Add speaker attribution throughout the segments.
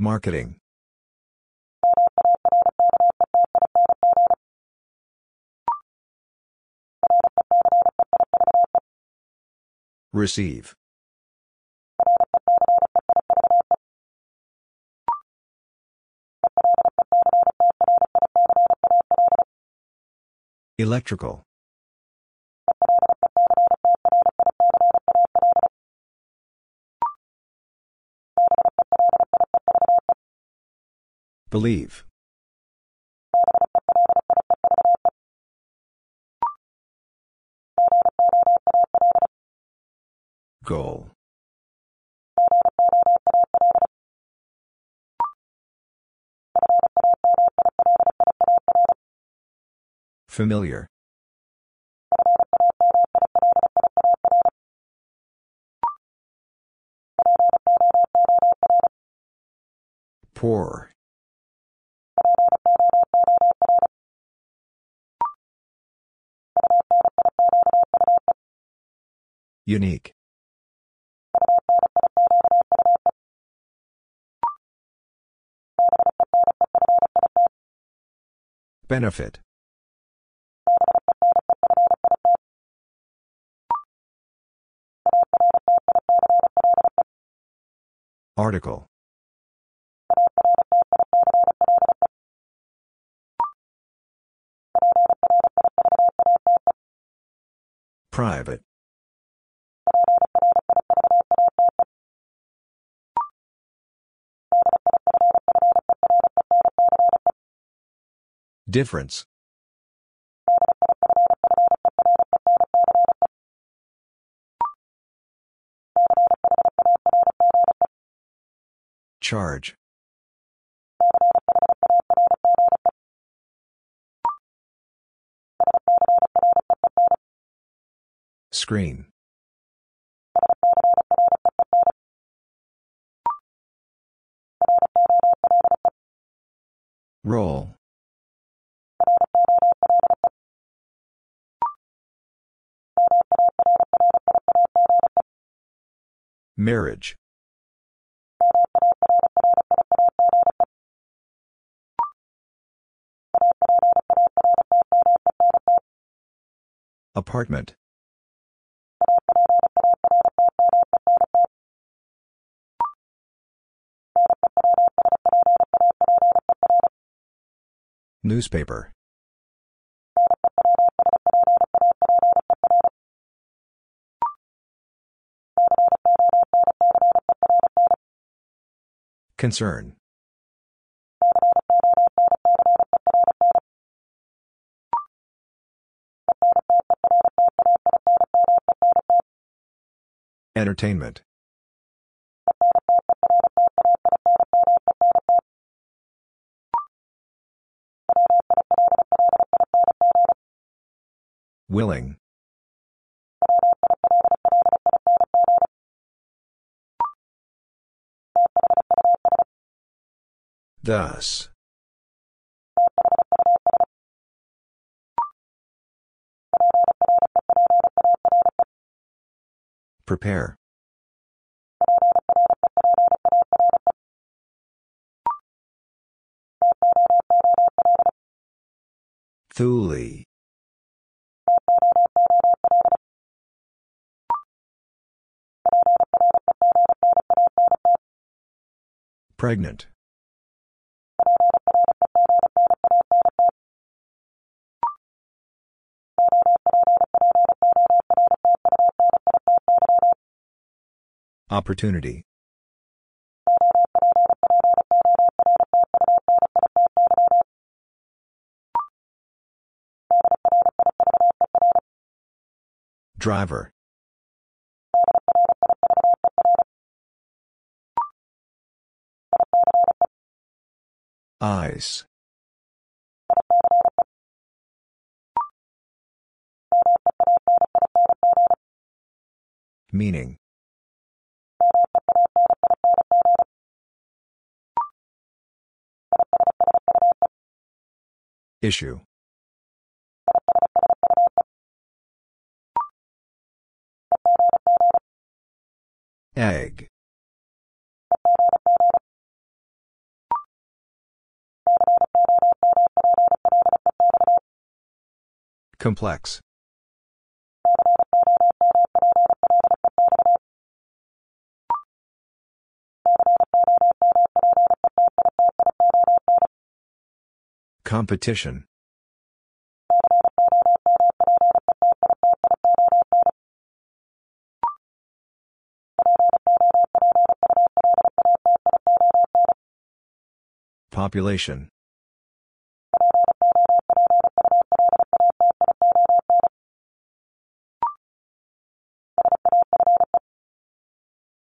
Speaker 1: Marketing. Receive. Electrical. Believe. Goal. Familiar. Poor. Unique. Benefit. Article. Private. Difference. Charge. Screen. Roll. Marriage. Apartment. Newspaper. Concern. Entertainment. Willing. Thus. Prepare. Thule. Pregnant. Opportunity. Driver. Eyes. Meaning. Issue. Egg. Complex. Competition. Population.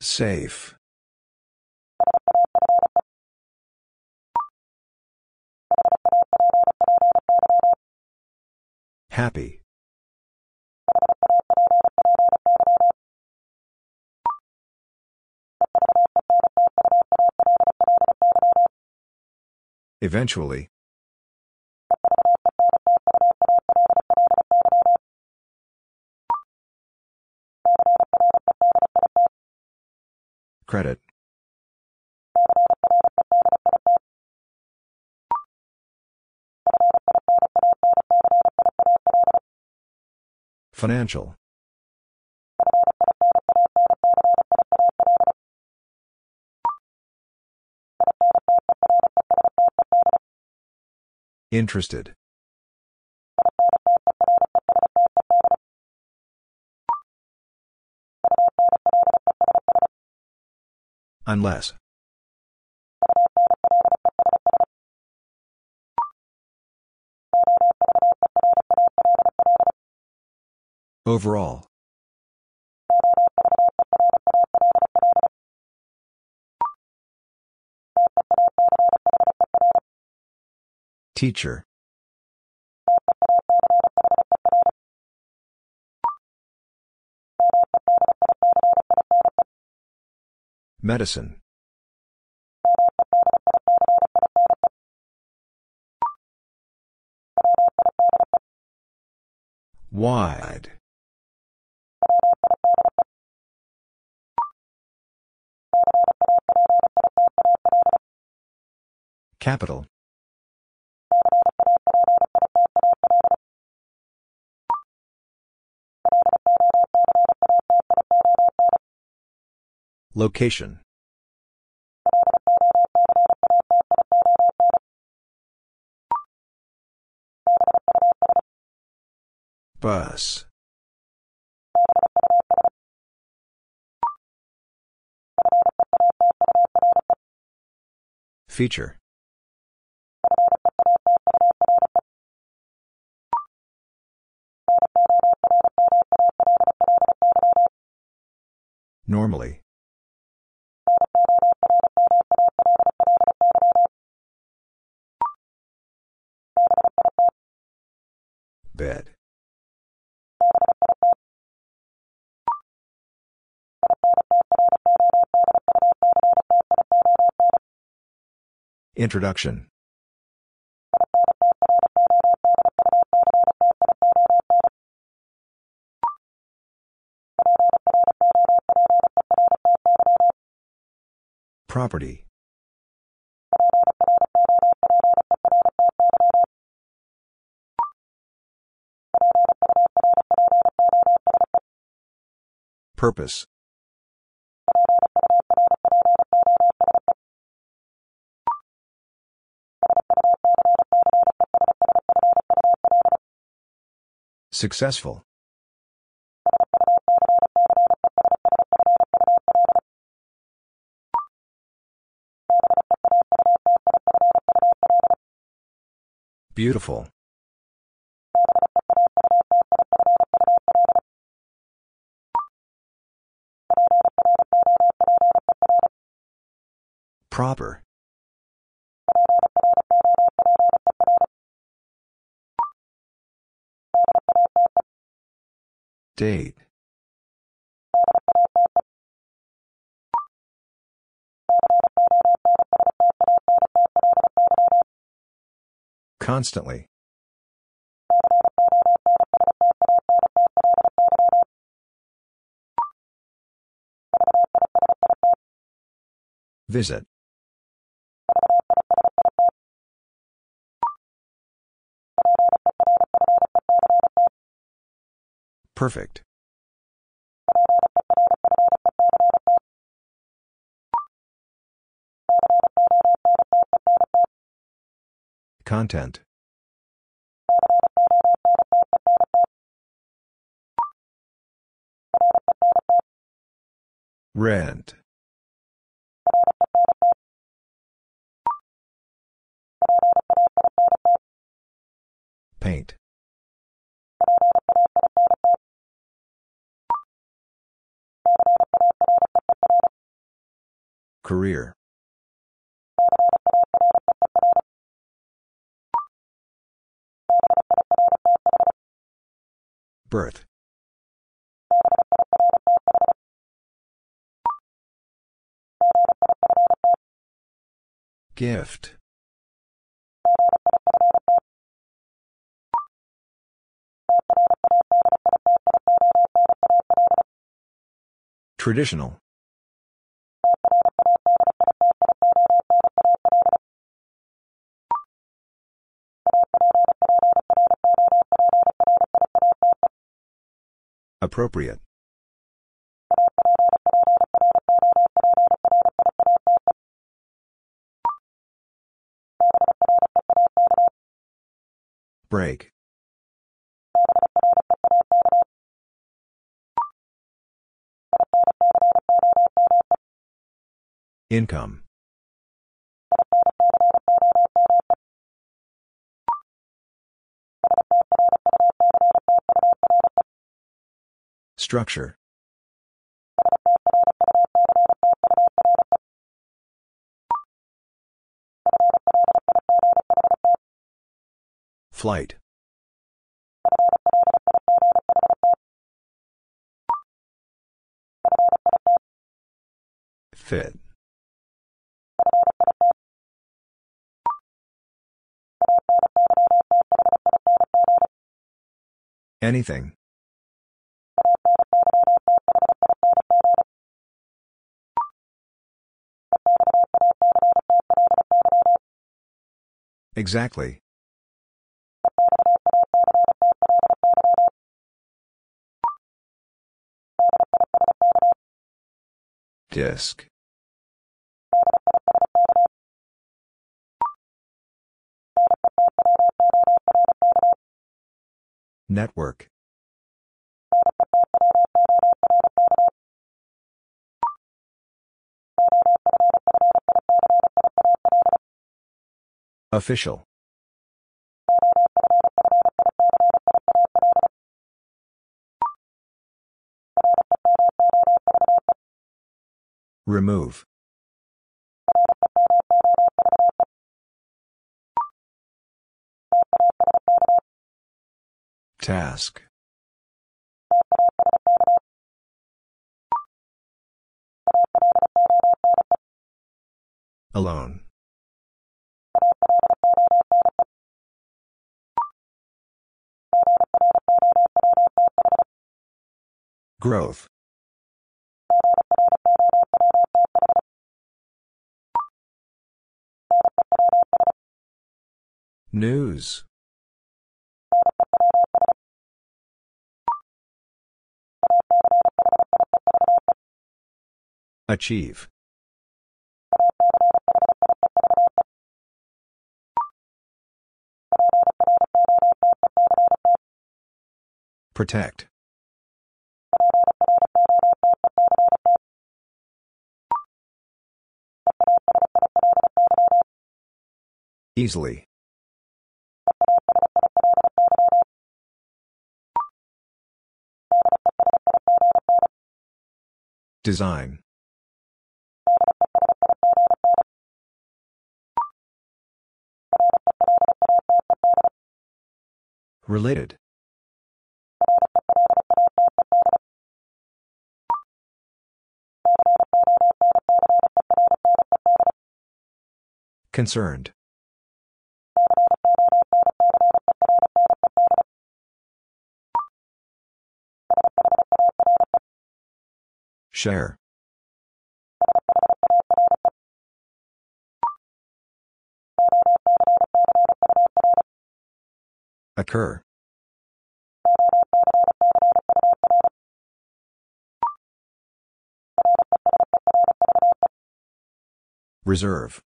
Speaker 1: Safe. Happy. Eventually. Credit. Financial. Interested. Unless. Overall. Teacher. Medicine. Wide. Capital. Location. Bus. Feature. Normally. Bed. Introduction Property. Purpose. Successful. Beautiful. Proper. Date. Constantly. Visit. Perfect. Content. Rent. Paint. Career. Birth. Gift. Traditional. Appropriate. Break. Income. Structure. Flight. Fit. Anything. Exactly. Disk. Network. Official. Remove. Task. Alone. Growth. News. Achieve. Protect. Easily. Design. Related. Concerned. Share. Occur. Reserve.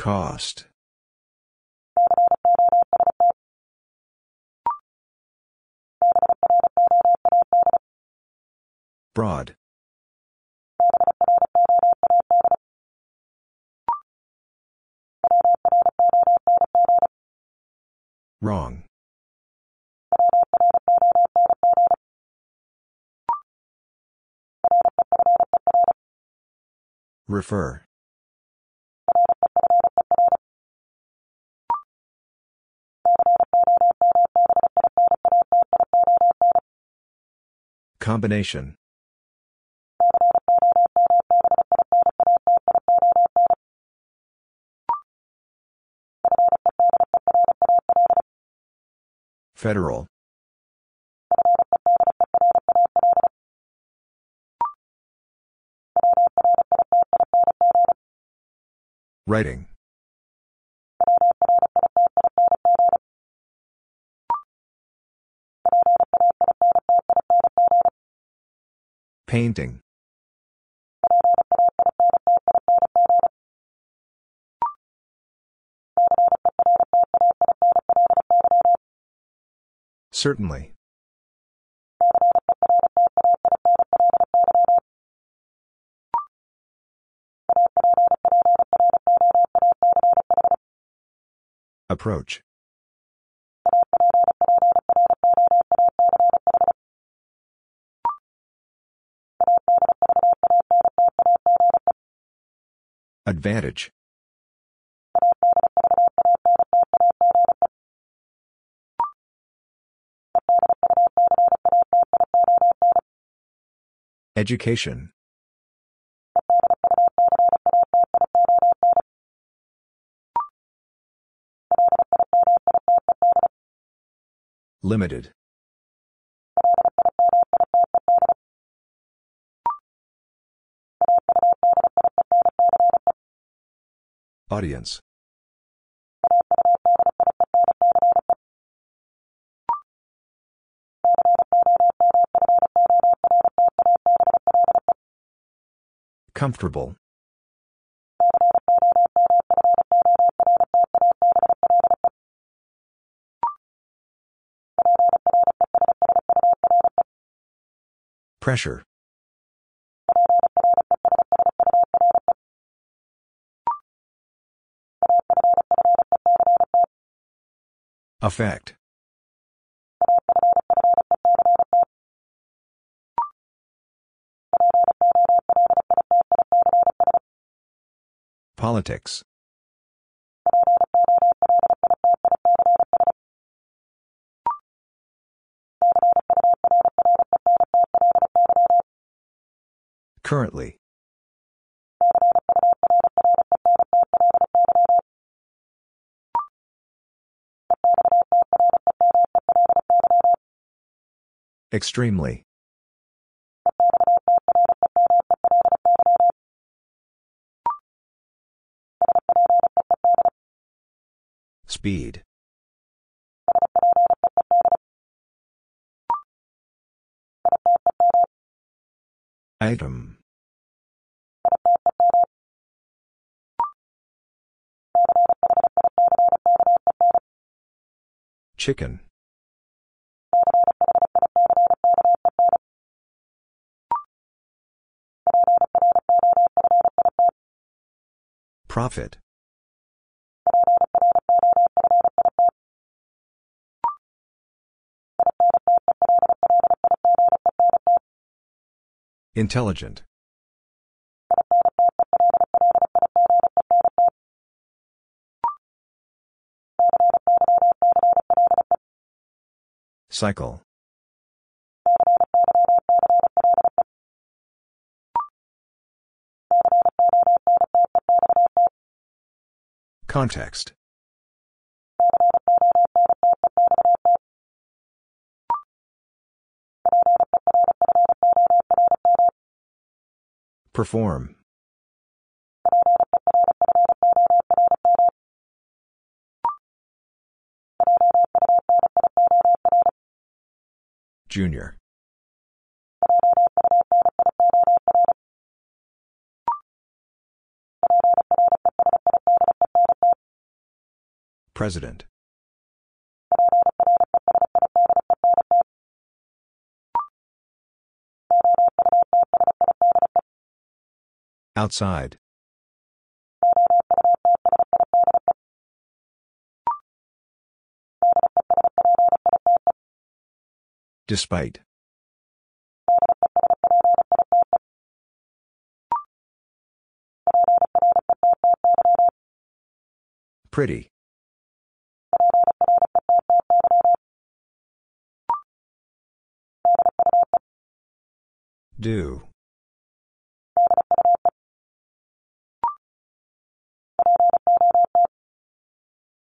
Speaker 1: Cost. Broad. Wrong. Refer. Combination. Federal. Writing. Painting. Certainly. Approach. Advantage. Education. Limited. Audience. Comfortable. Pressure. Effect. Politics. Currently. Extremely. Speed. Item. Chicken. Profit. Intelligent. Cycle. Context. Perform. Junior. President. Outside. Despite. Pretty. Do.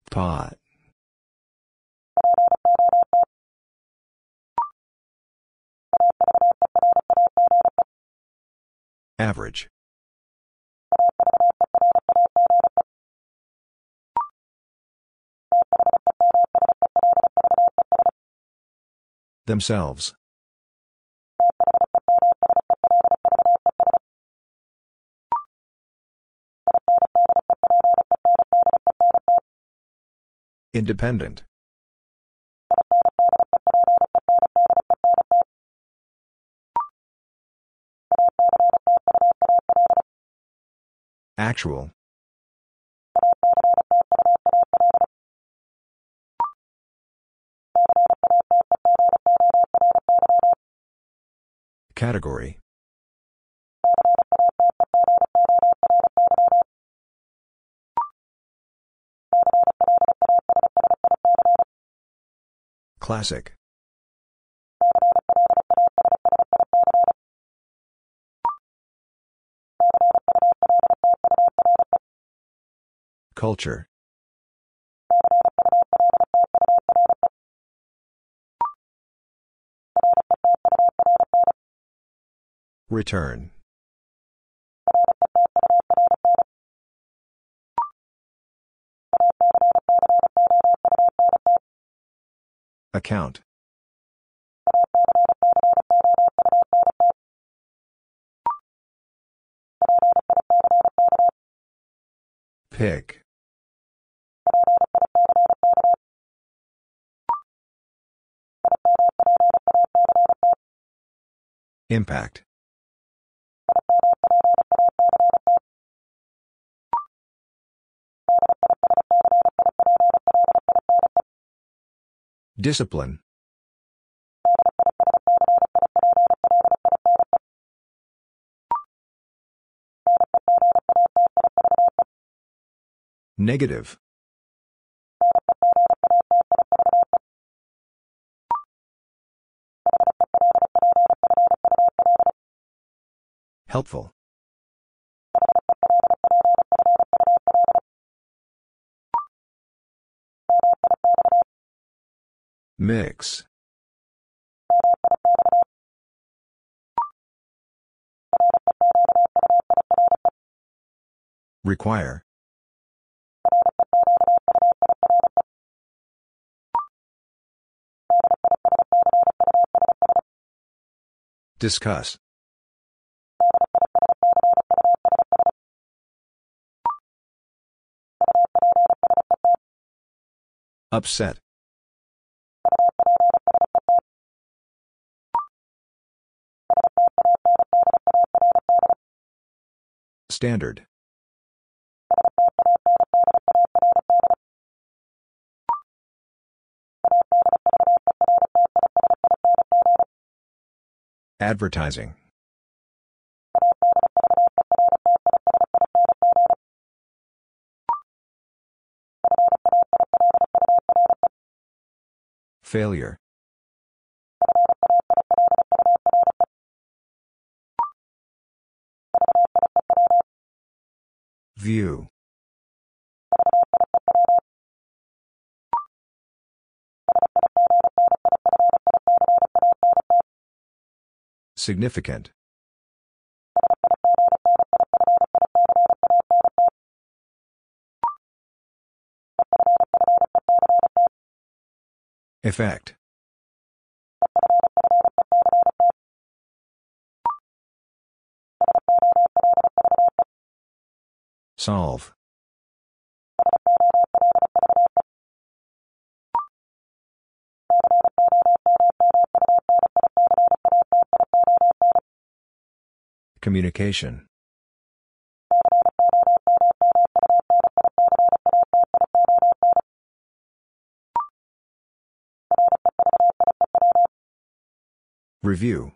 Speaker 1: Pot. Average. Themselves. Independent. Actual. Category. Classic. Culture. Return. Account. Pick. Impact. Discipline. Negative. Helpful. Mix. Require. Discuss. Upset. Standard. Advertising. Failure. View. Significant. Effect. Solve. Communication. Review.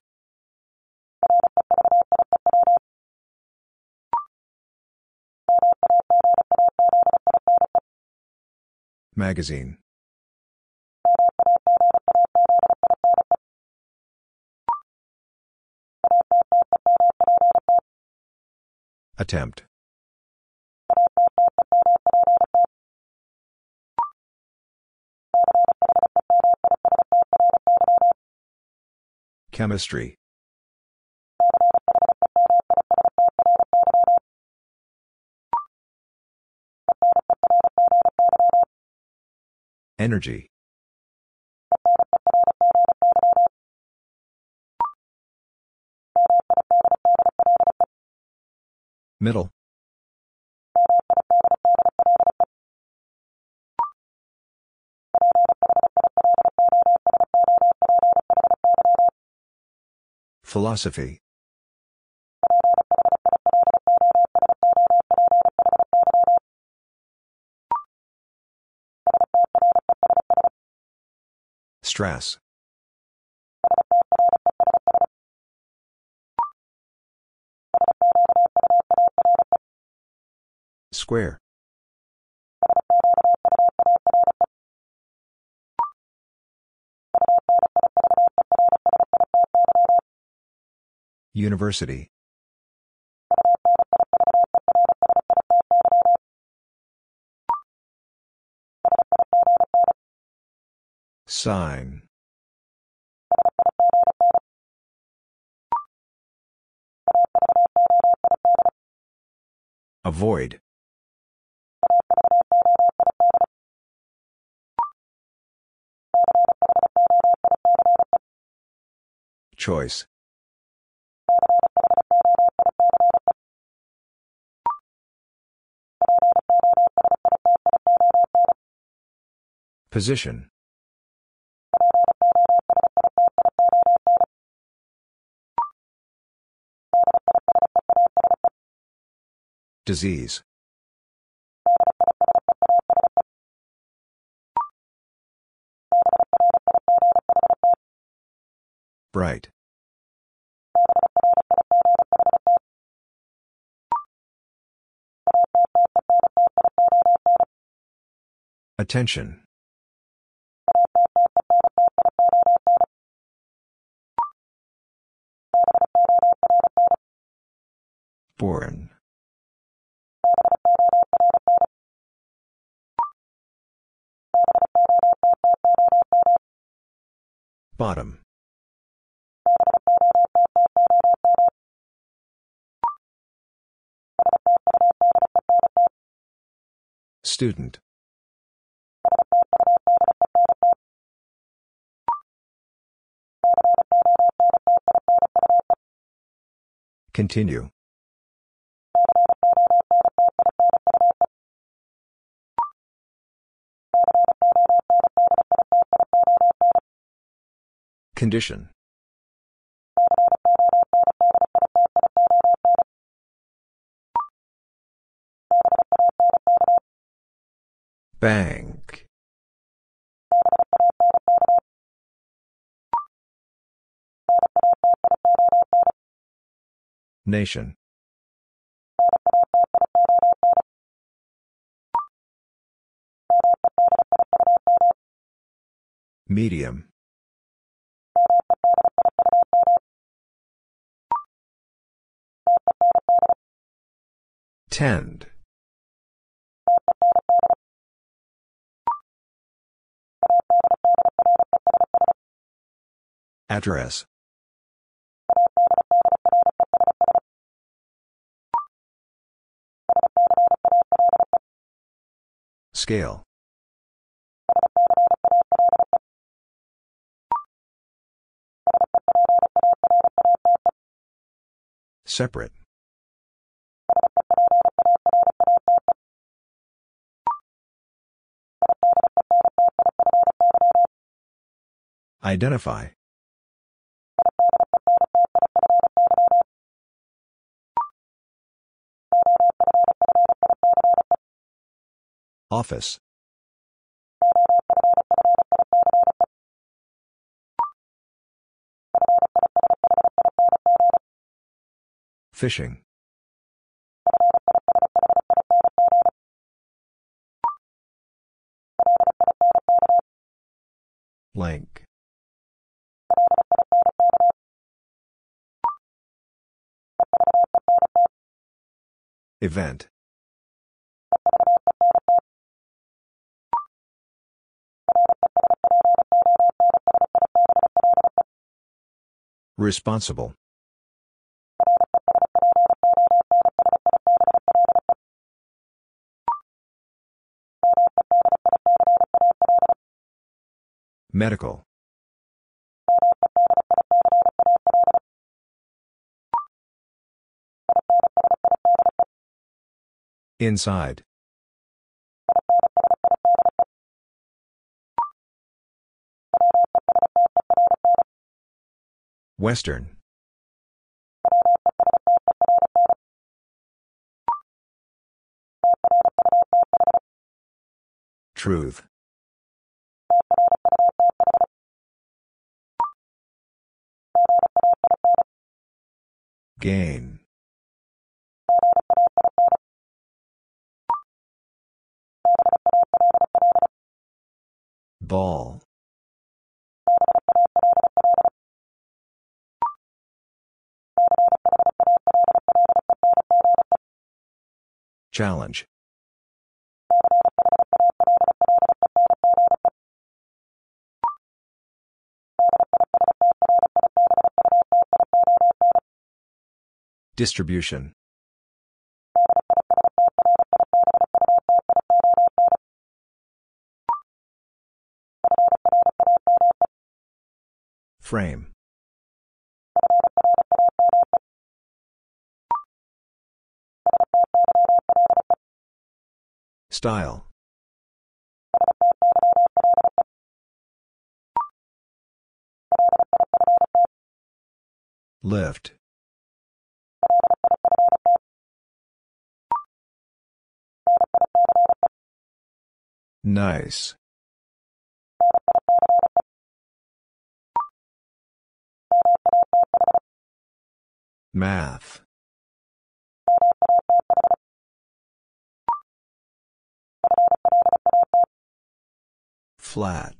Speaker 1: Magazine. Attempt. Chemistry. Energy. Middle. Philosophy. Stress. Square. University. Sign. Avoid. Choice. Position. Disease. Bright. Attention. Born. Bottom. Student. Continue. Condition. Bank. Nation. Medium. Tend. Address. Scale. Separate. Identify. Office. Fishing. Link. Event. Responsible. Medical. Inside. Western. Truth. Gain. Ball. Challenge. Distribution. Frame. Style. Lift. Nice. Math. Flat.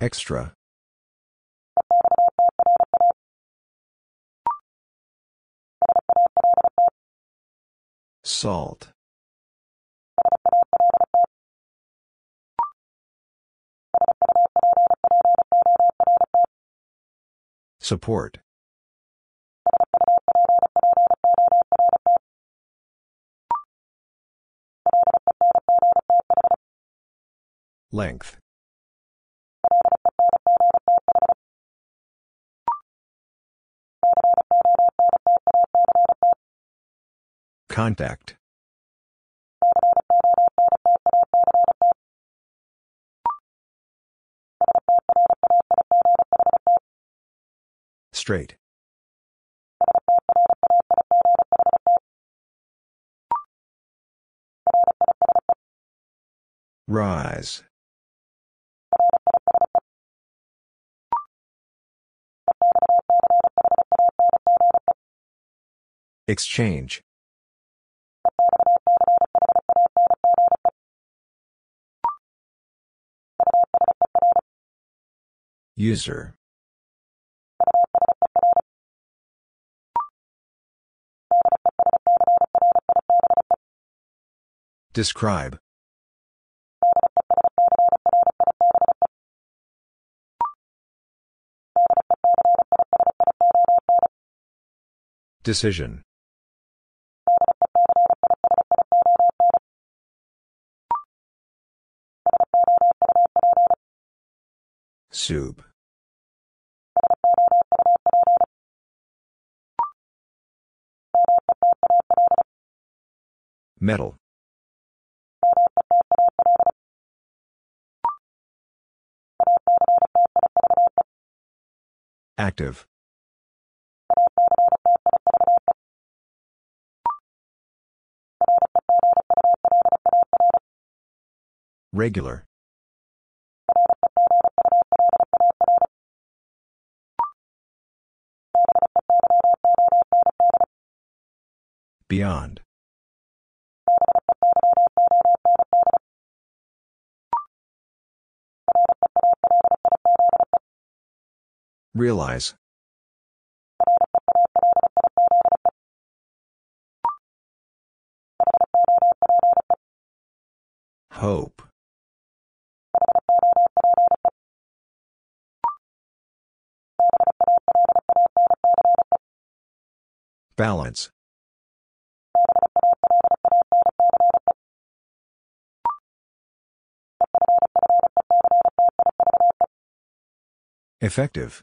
Speaker 1: Extra. Salt. Support. Length. Contact. Straight. Rise. Exchange. User. Describe. Decision. Soup. Metal. Active. Regular. Beyond. Realize. Hope. Balance. Effective.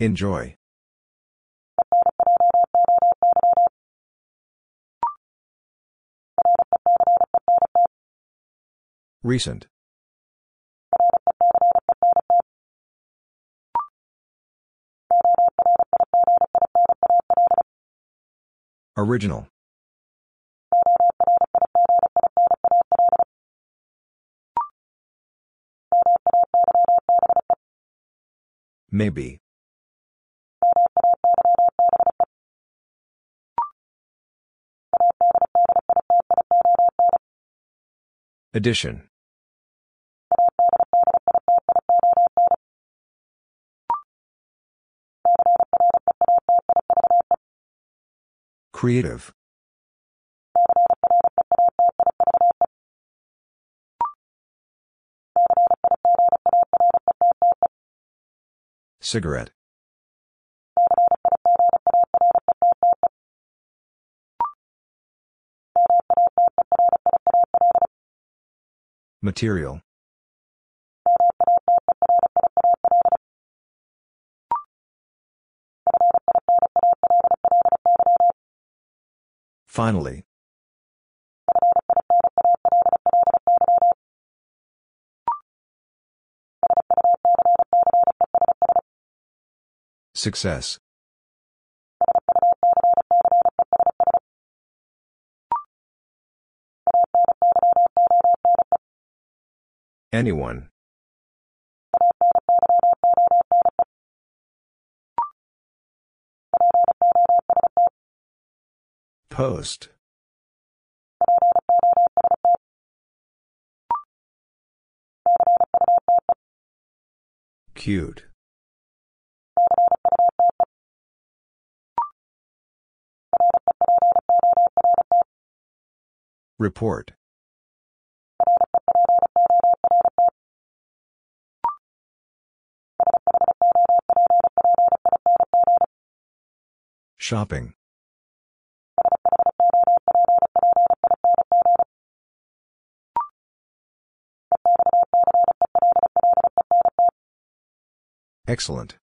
Speaker 1: Enjoy. Recent. Original. Maybe. Addition. Creative. Cigarette. Material. Finally. Success. Anyone. Post. Cute. Report. Shopping. Excellent.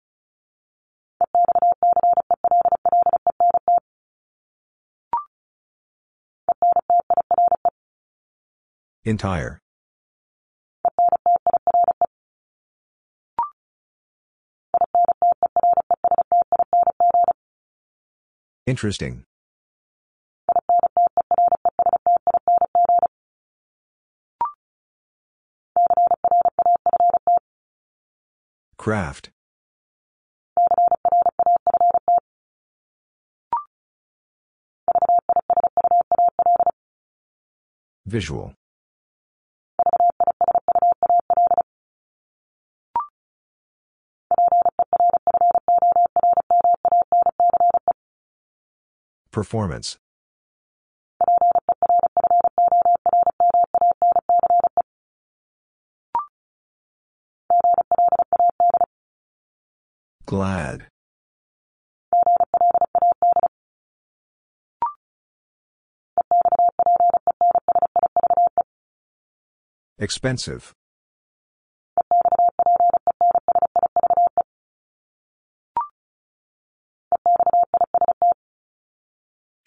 Speaker 1: Entire. Interesting. Craft. Visual. Performance. Glad. Expensive.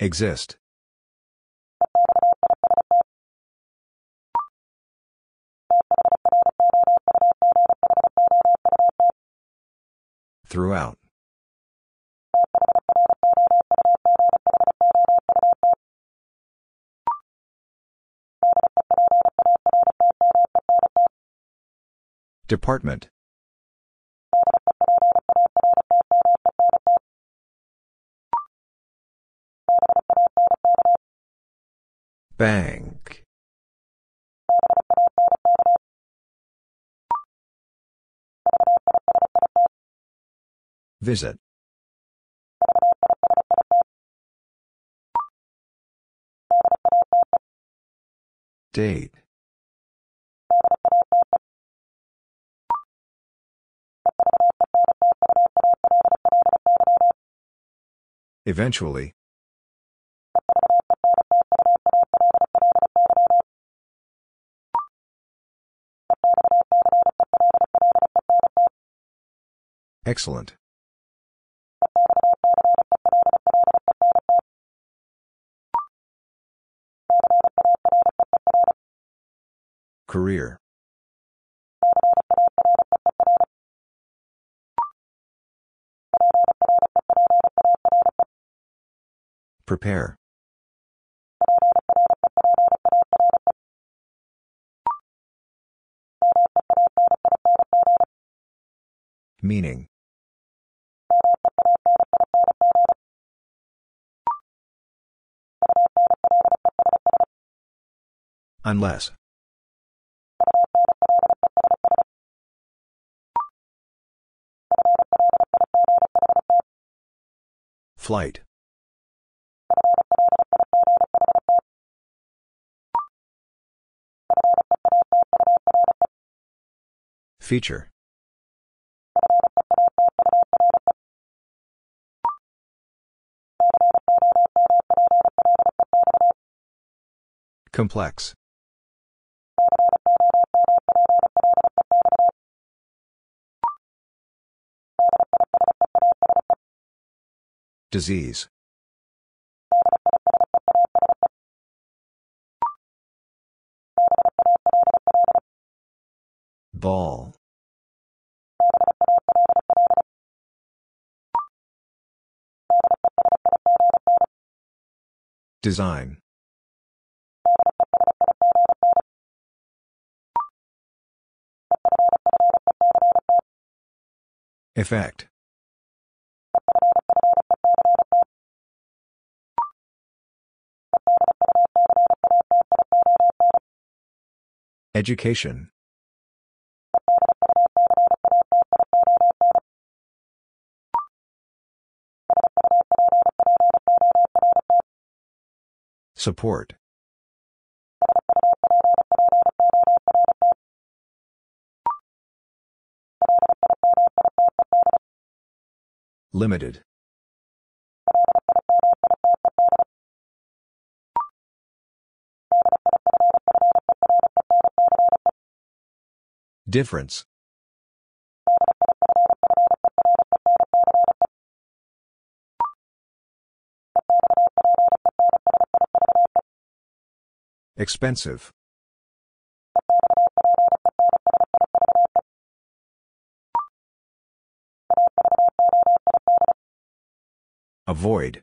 Speaker 1: Exist. Throughout. Department. Bank. Visit. Date. Eventually. Excellent. Career. Prepare. Meaning. Unless. Flight. Feature. Complex. Disease. Ball. Design. Effect. Education. Support. Limited. Difference. Expensive. Avoid.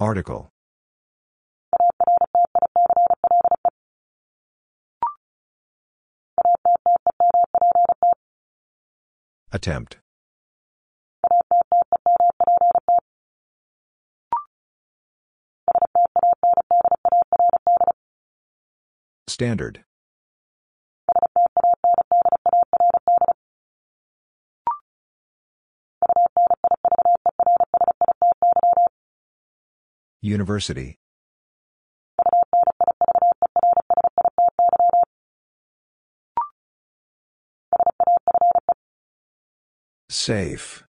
Speaker 1: Article. Attempt. Standard. University. Safe.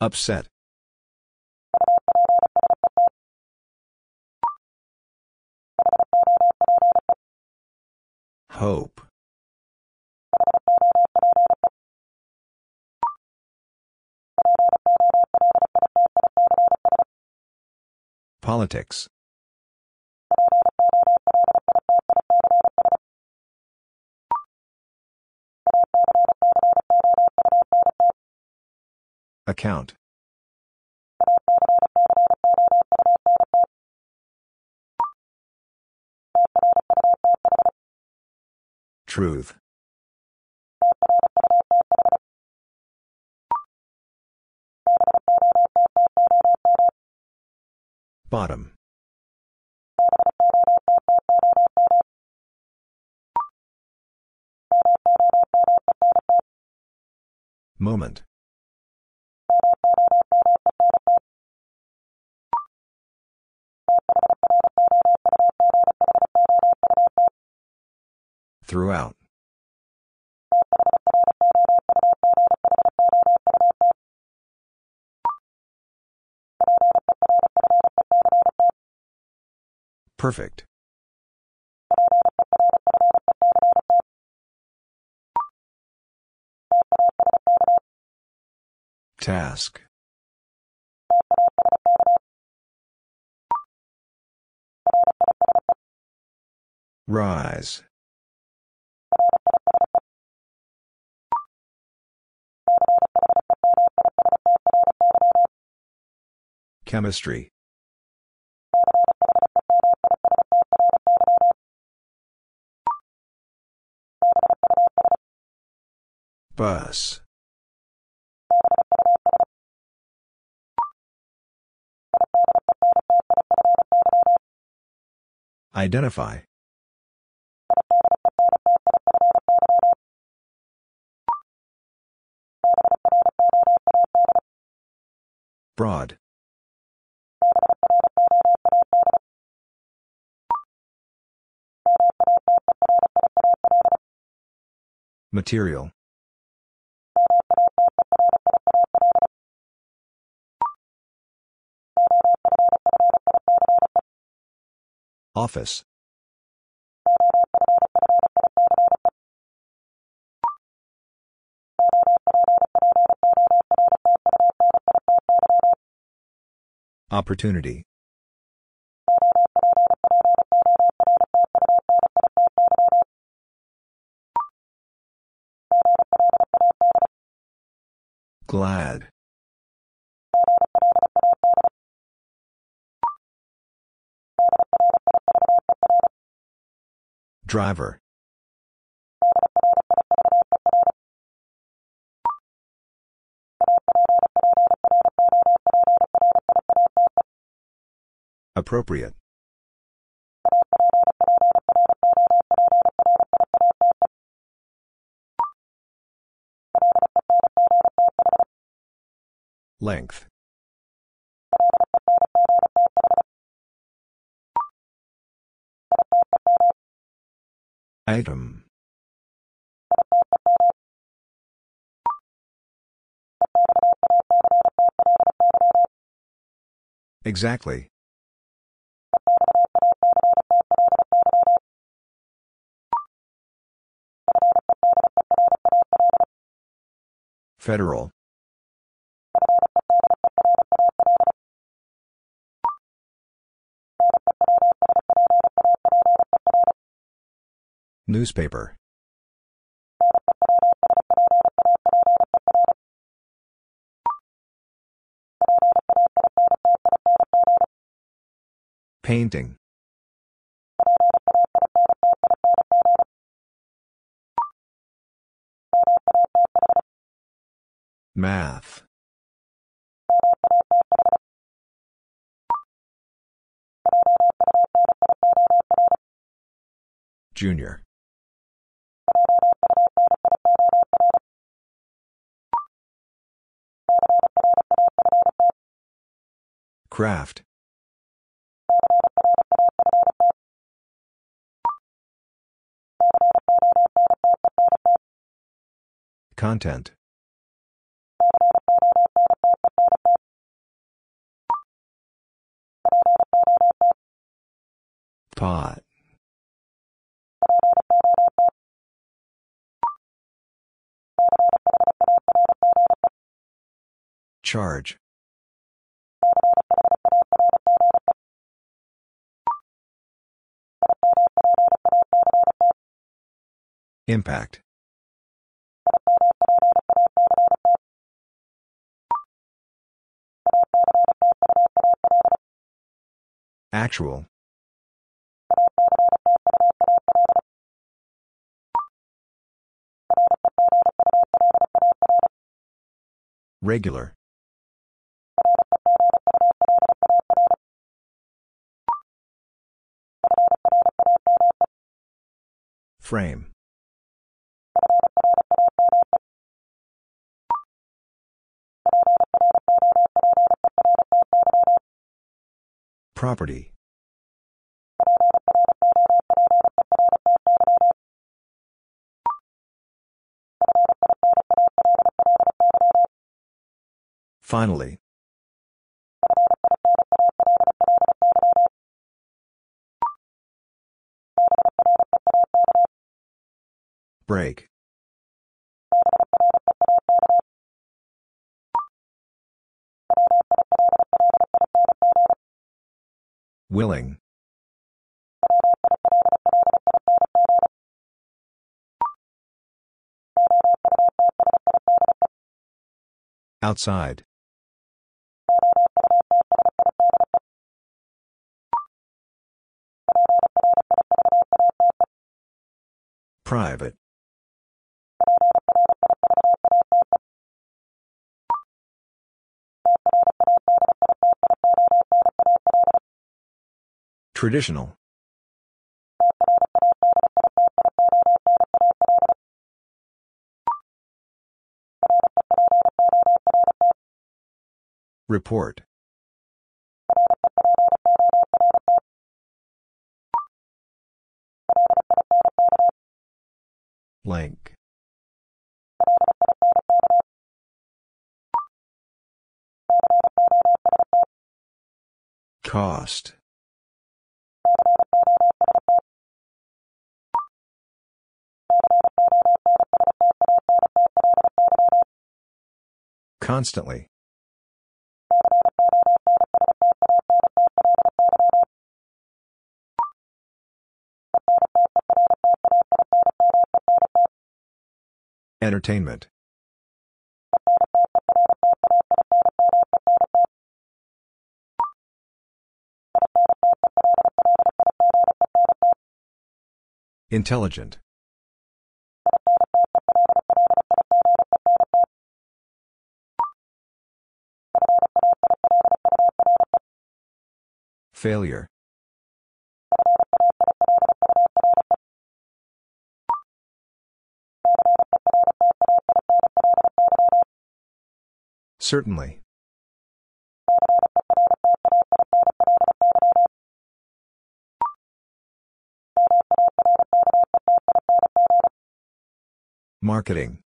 Speaker 1: Upset. Hope. Politics. Account. Truth. Bottom. Moment. Throughout. Perfect. Task. Rise. Chemistry. Bus. Identify. Broad. Material. Office. Opportunity. Glad. Driver. Appropriate. Length. Item. Exactly. Federal. Newspaper. Painting. Math. Junior. Craft. Content. Pot. Charge. Impact. Actual. Regular. Frame. Property. Finally. Break. Willing. Outside. Private. Traditional. Report. Link. Cost. Constantly. Entertainment. Intelligent. Failure. Certainly. Marketing.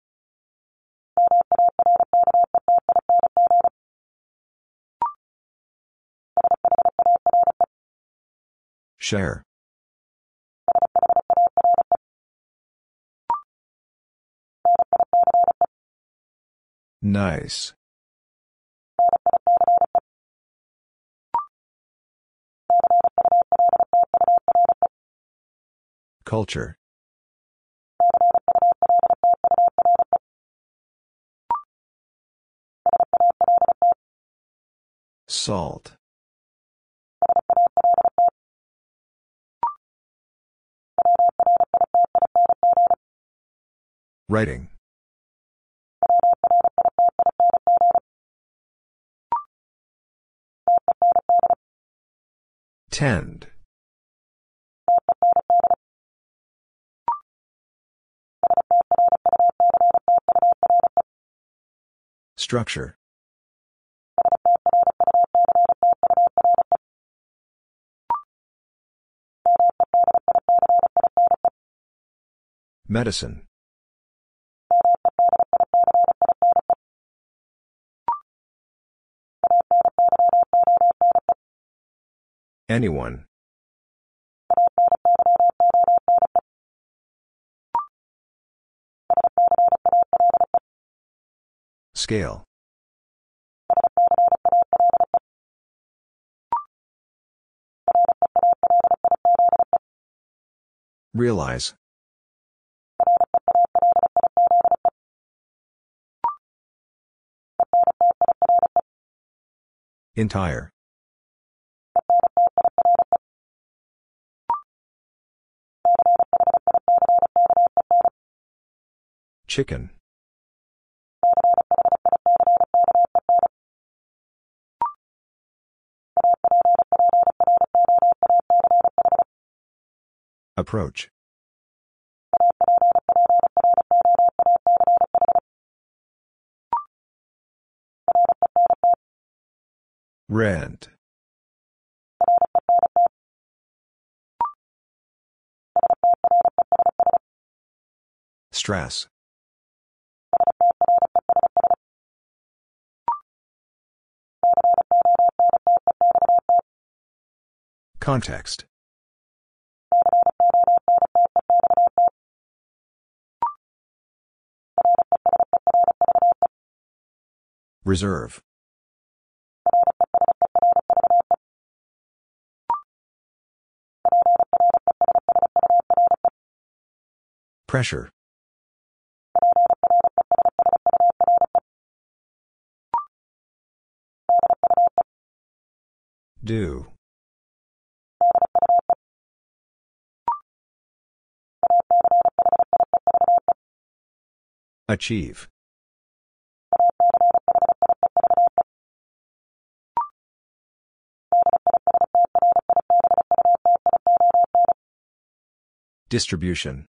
Speaker 1: Share. Nice. Culture. Salt. Writing. Tend. Structure. Medicine. Anyone. Scale. Realize. Entire. Chicken. Approach. Rent. Stress. Context. Reserve. Pressure. Do. Achieve. Distribution.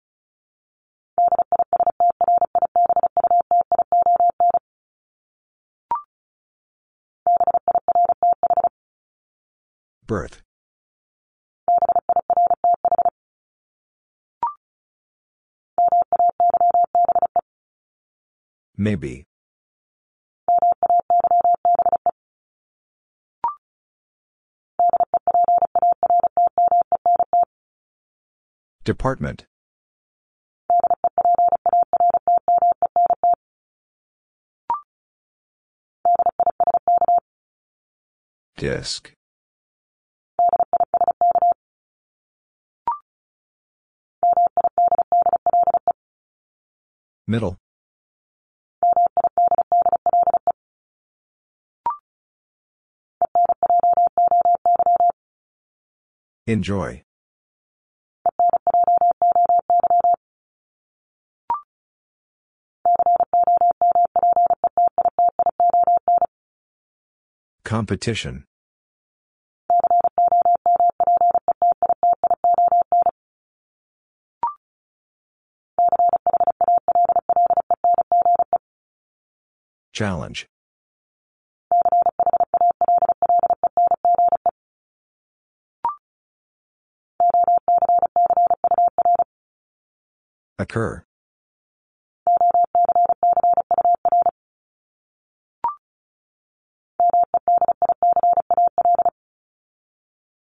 Speaker 1: Birth. Maybe. Department. Disc. Middle. Enjoy. Competition. Challenge. Occur.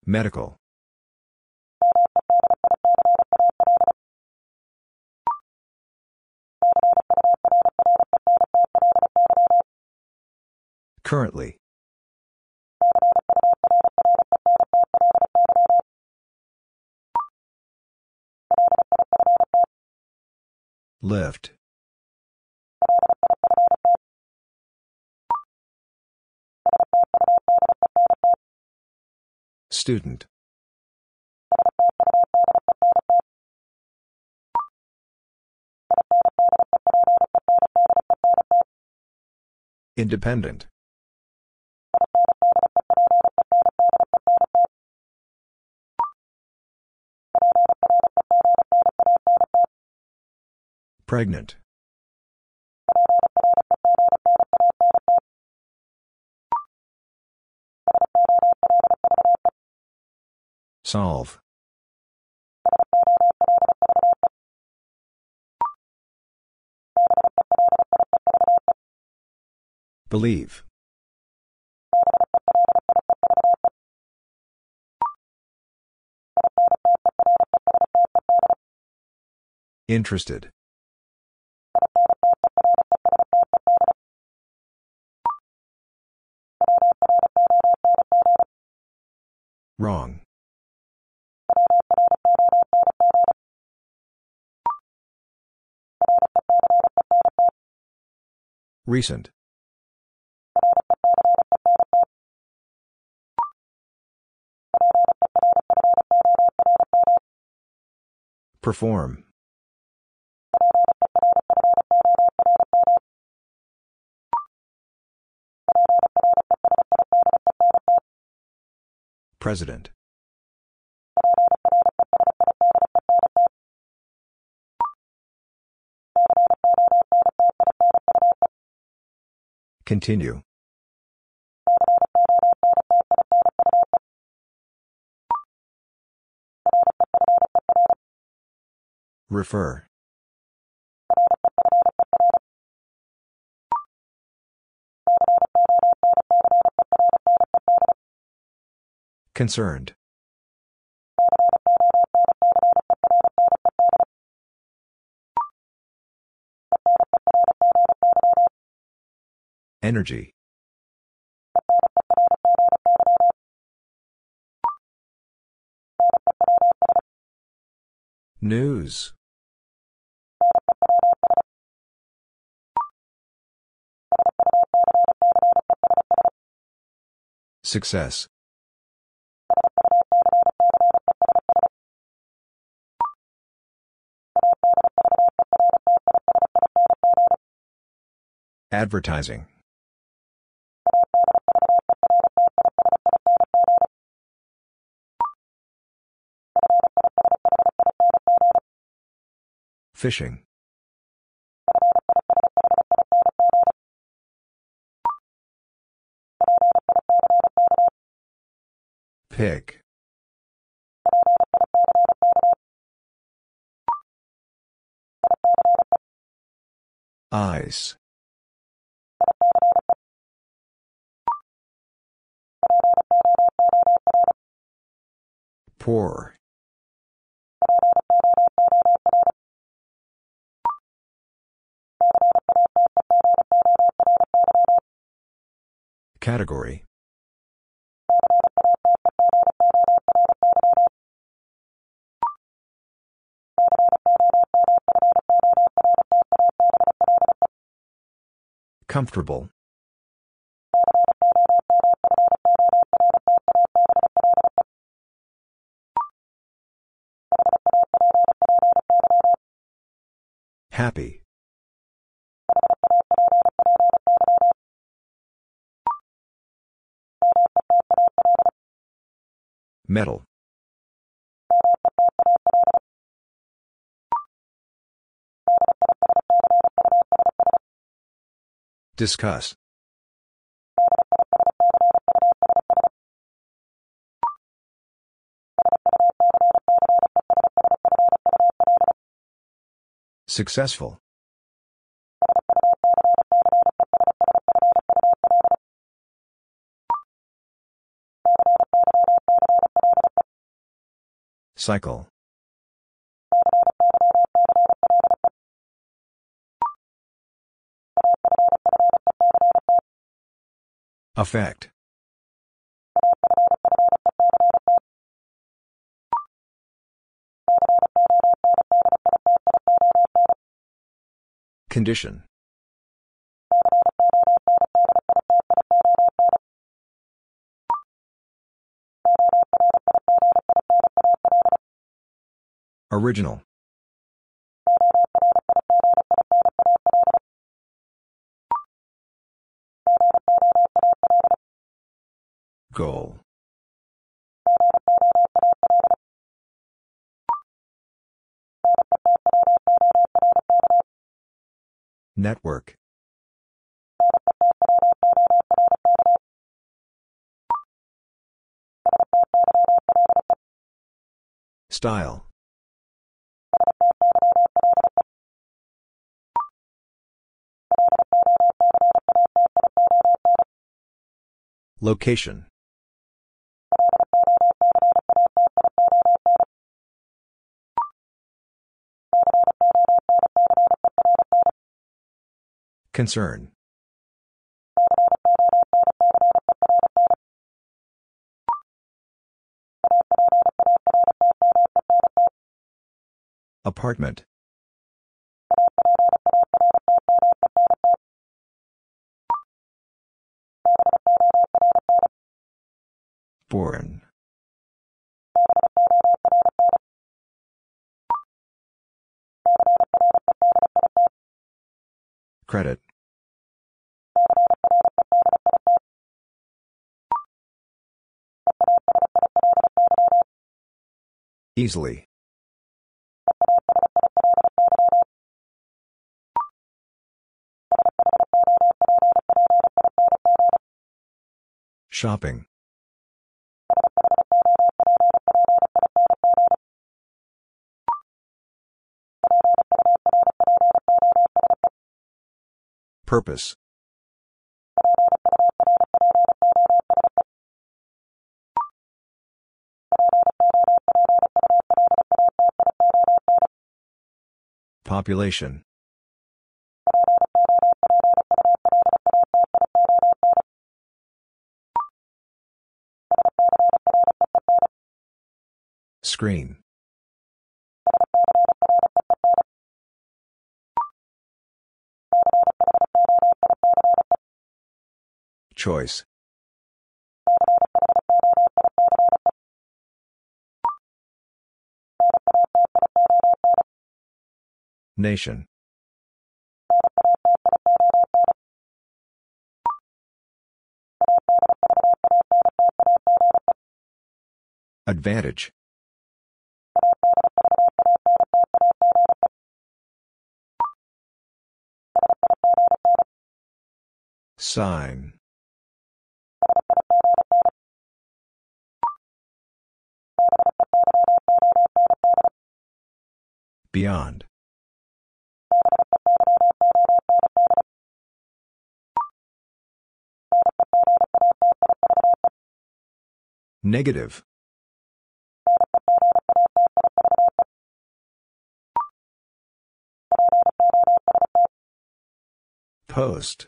Speaker 1: Medical. Currently. Lift. Student. Independent. Pregnant. Solve. Believe. Interested. Wrong. Recent. Perform. President. Continue. Refer. Concerned. Energy. News. Success. Advertising. Fishing. Pick. Ice. Poor. Category. Comfortable. Happy. Metal. Discuss. Successful. Cycle. Effect. Condition. Original. Goal. Network. Style. Location. Concern. Apartment. Born. Credit. Easily. Shopping. Purpose. Population. Screen. Choice. Nation. Advantage. Sign. Beyond. Negative. Post.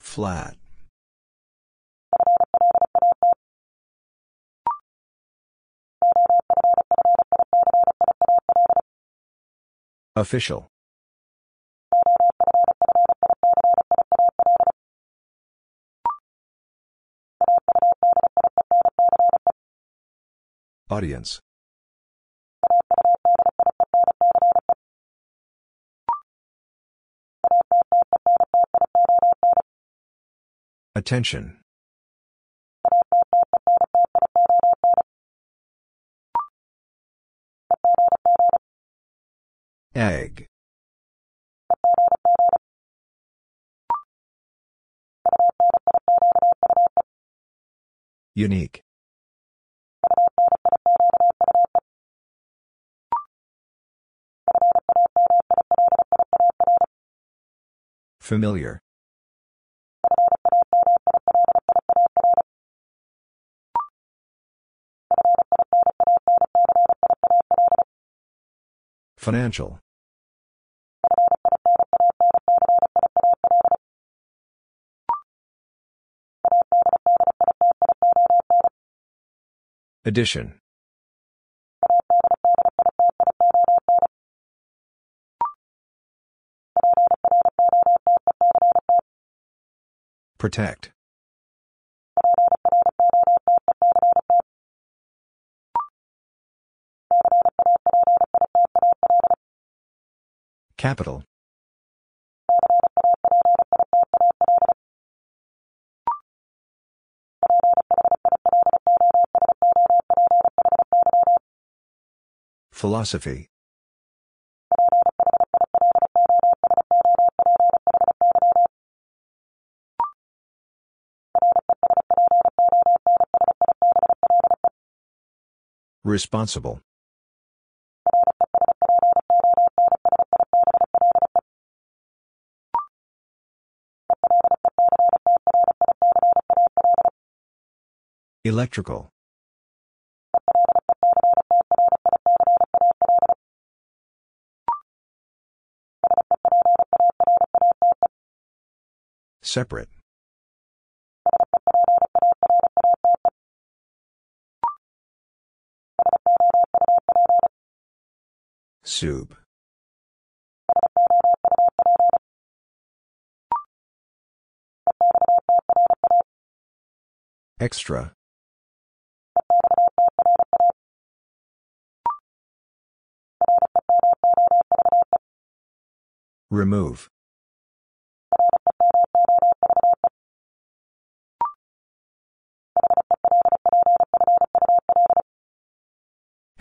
Speaker 1: Flat. Official. Audience. Attention. Egg. Unique. Familiar. Financial. Addition. Protect. Capital. Philosophy. Responsible. Electrical. Separate. Soup. Extra. Remove.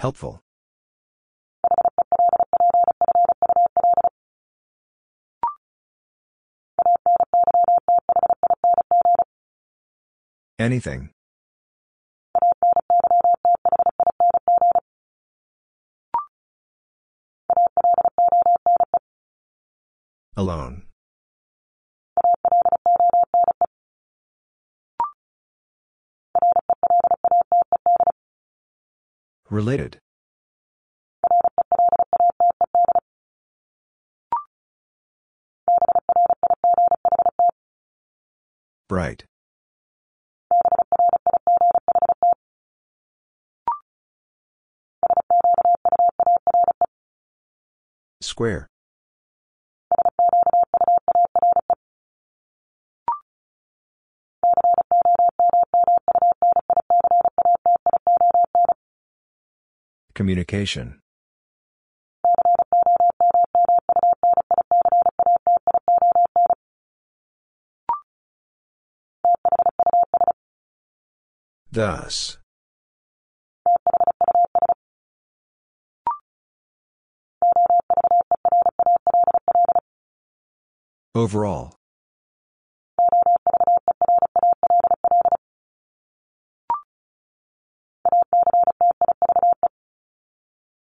Speaker 1: Helpful. Anything. Alone. Related. Bright. Square. Communication. Thus. Overall.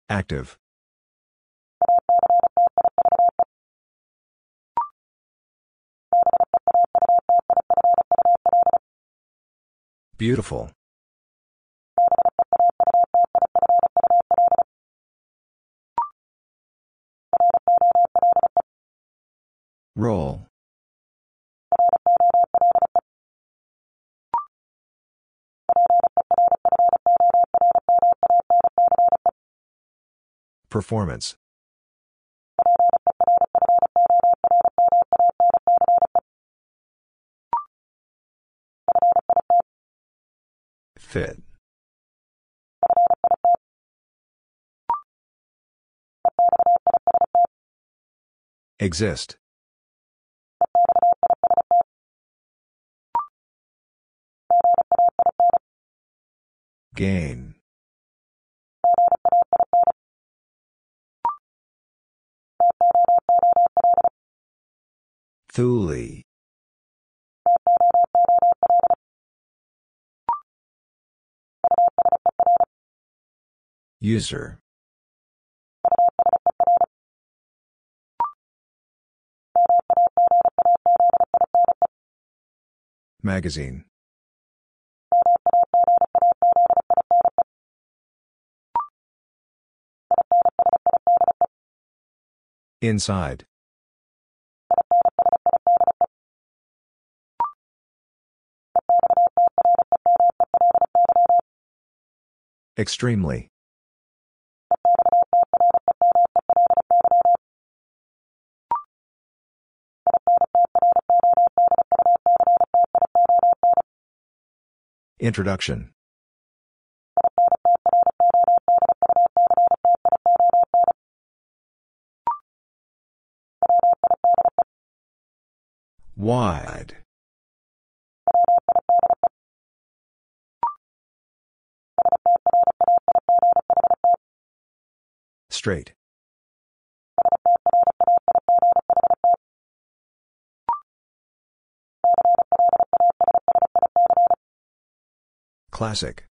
Speaker 1: Active. Beautiful. Roll. Performance. Fit. Exist. Gain. Tool. User. Magazine. Inside. Extremely. Introduction Wide. Straight. Classic.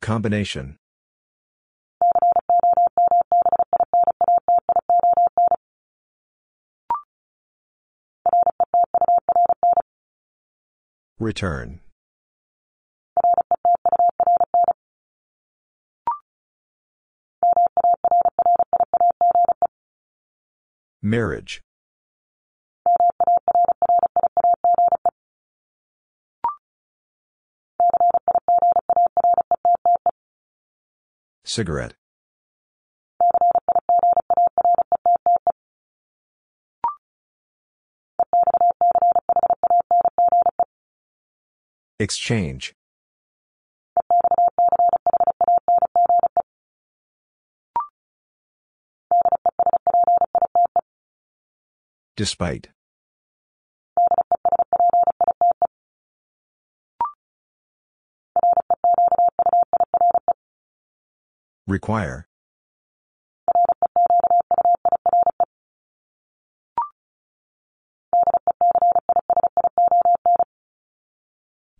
Speaker 1: Combination. Return. Marriage. Cigarette. Exchange. Despite. Require.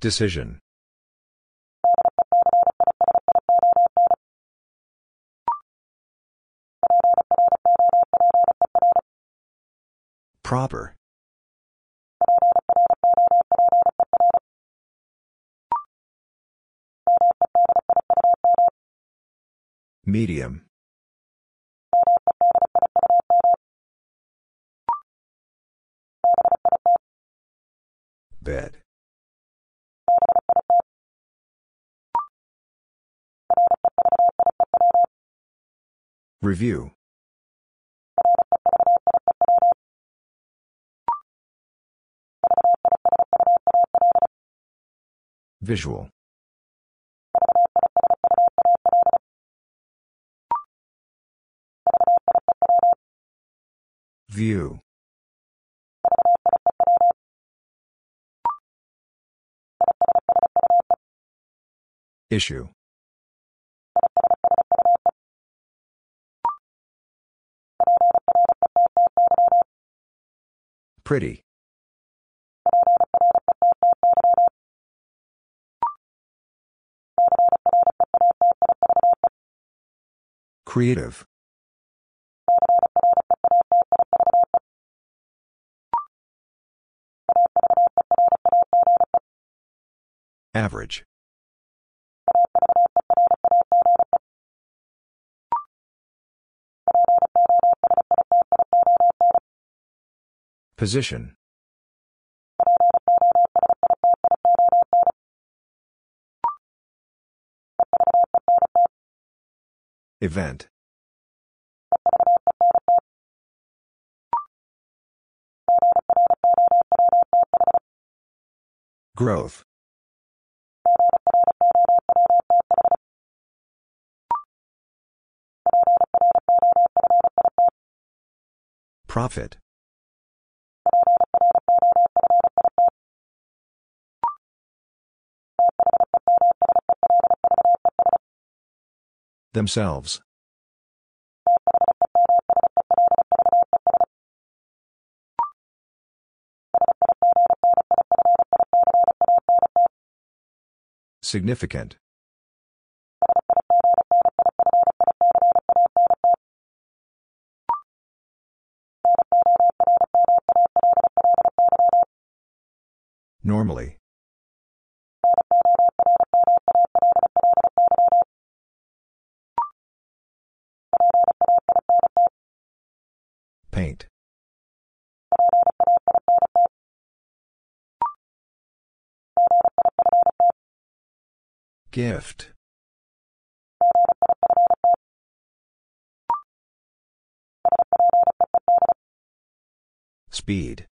Speaker 1: Decision. Proper. Medium. Bed. Review. Visual. View. Issue. Pretty. Creative. Average. Position. Event. Growth. Profit. Themselves. Significant. Normally. Paint. Gift. Speed.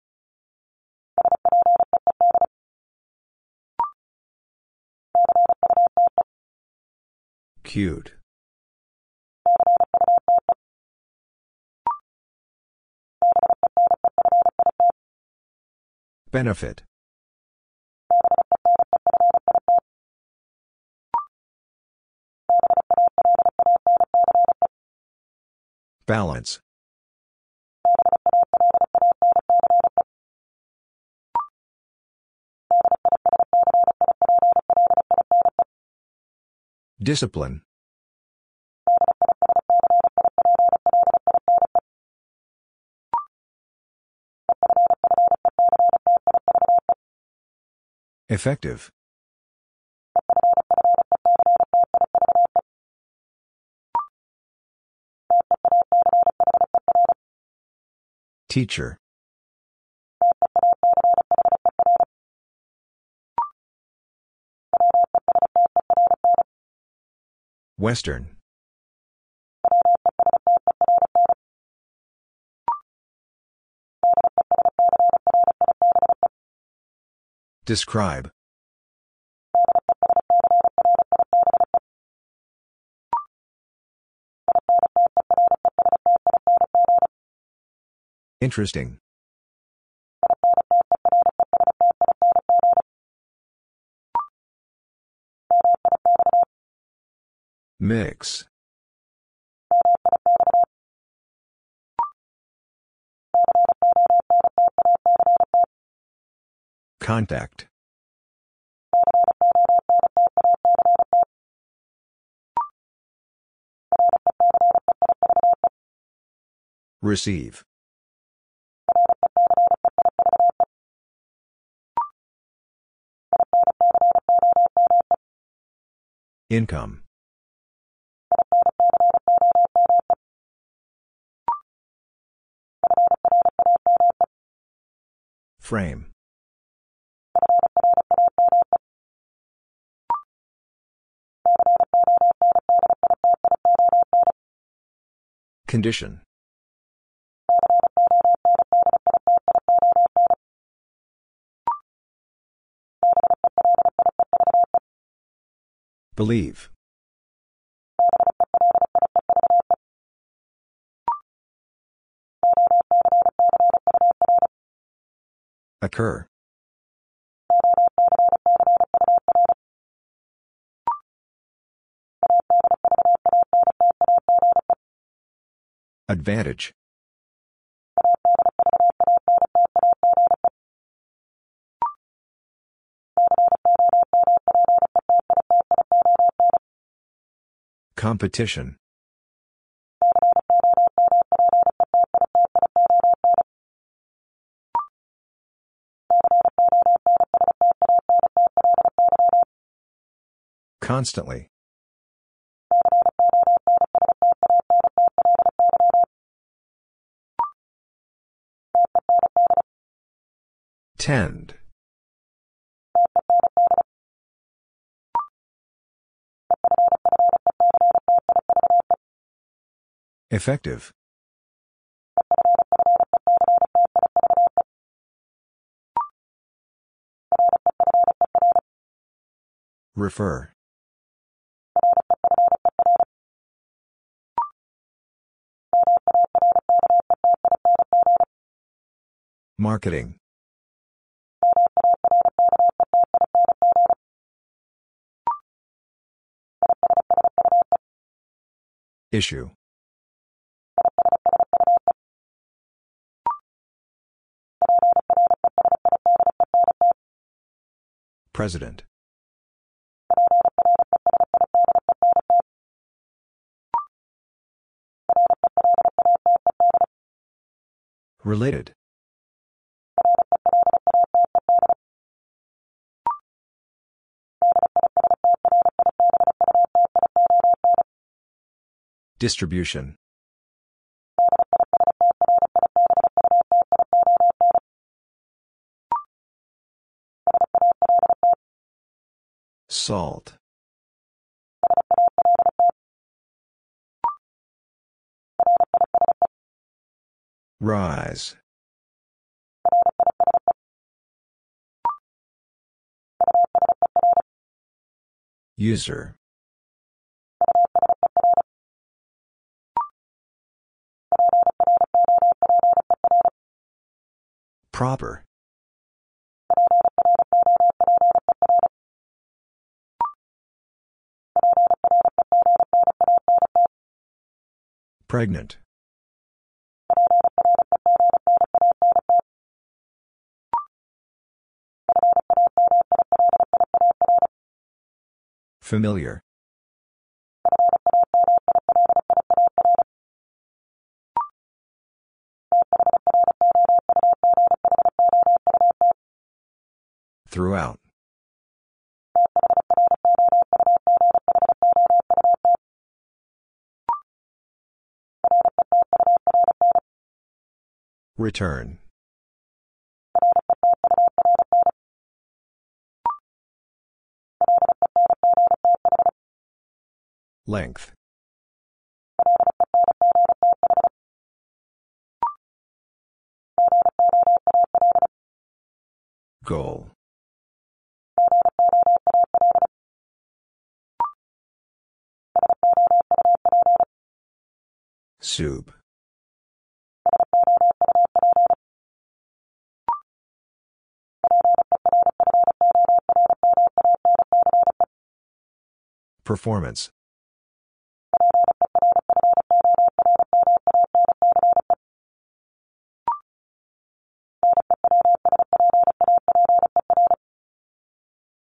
Speaker 1: Cute. Benefit. Balance. Discipline. Effective. Teacher. Western. Describe. Interesting. Mix. Contact. Receive. Income. Frame. Condition. Believe. Occur. Advantage. Competition. Constantly. Tend. Effective. Refer. Marketing. Issue. President. Related. Distribution. Salt. Rise. User. Proper. Pregnant. Familiar. Throughout. Return. Length. Goal. Soup. Performance.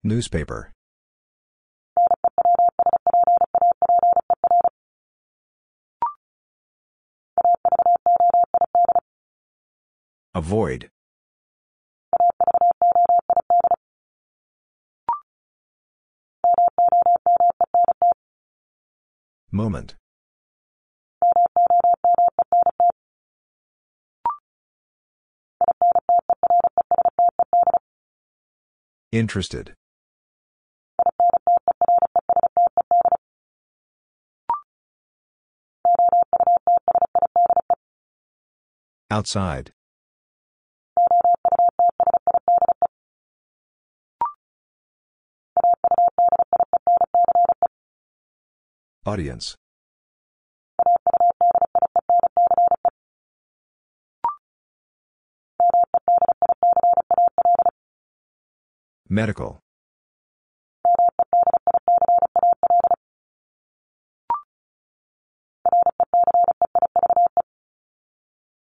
Speaker 1: Newspaper. Avoid. Moment. Interested. Outside. Audience. Medical.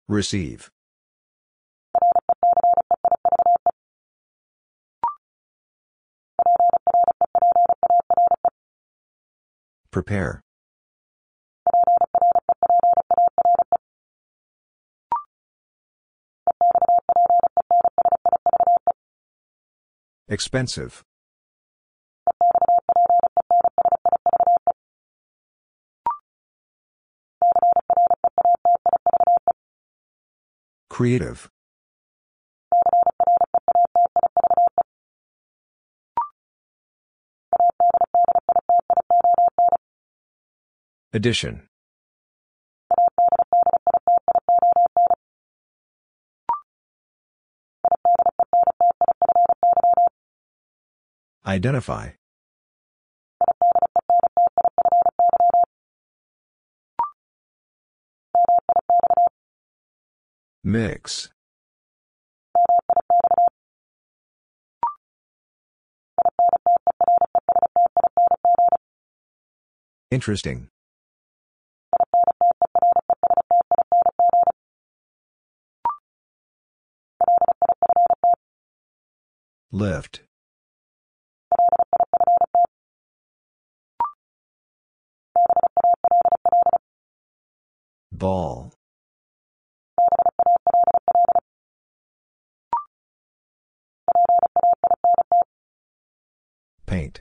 Speaker 1: Receive. Prepare. Expensive. Creative. Addition. Identify. Mix. Interesting. Lift. Ball. Paint.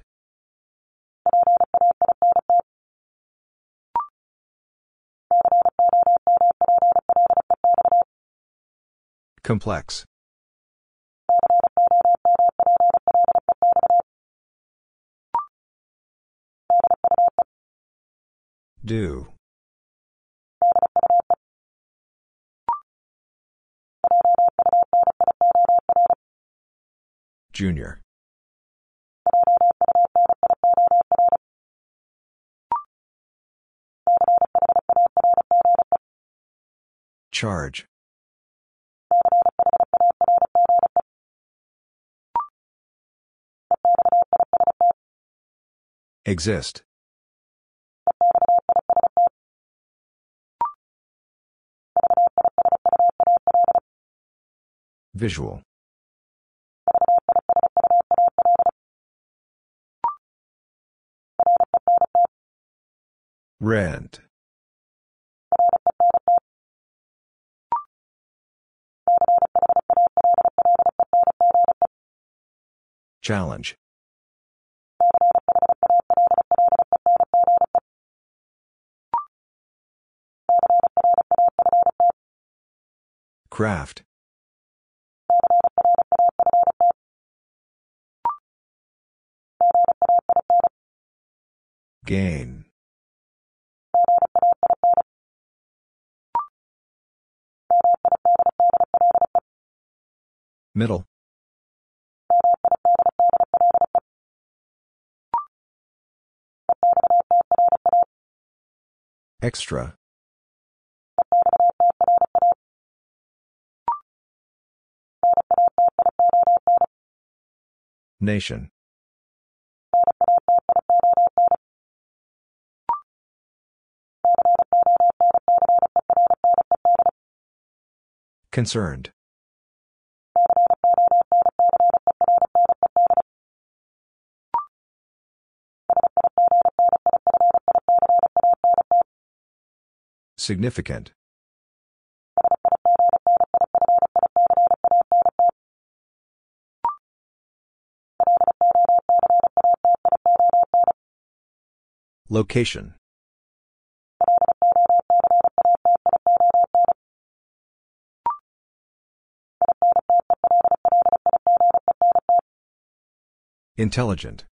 Speaker 1: Complex. Do. Junior. Charge. Exist. Visual. Rent. Challenge. Craft. Gain. Middle. Extra. Nation. Concerned. Significant. Location. Intelligent.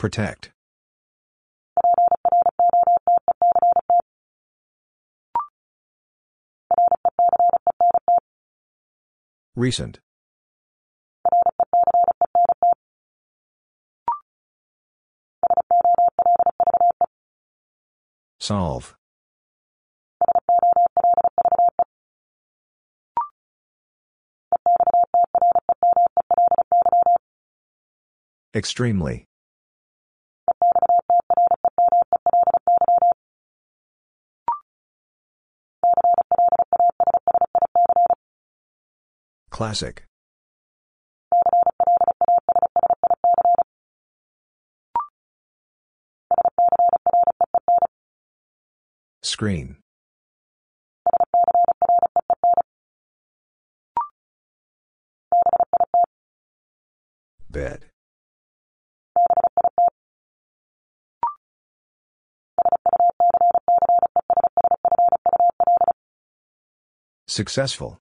Speaker 1: Protect. Recent. Solve. Extremely. Classic. Screen. Bed. Successful.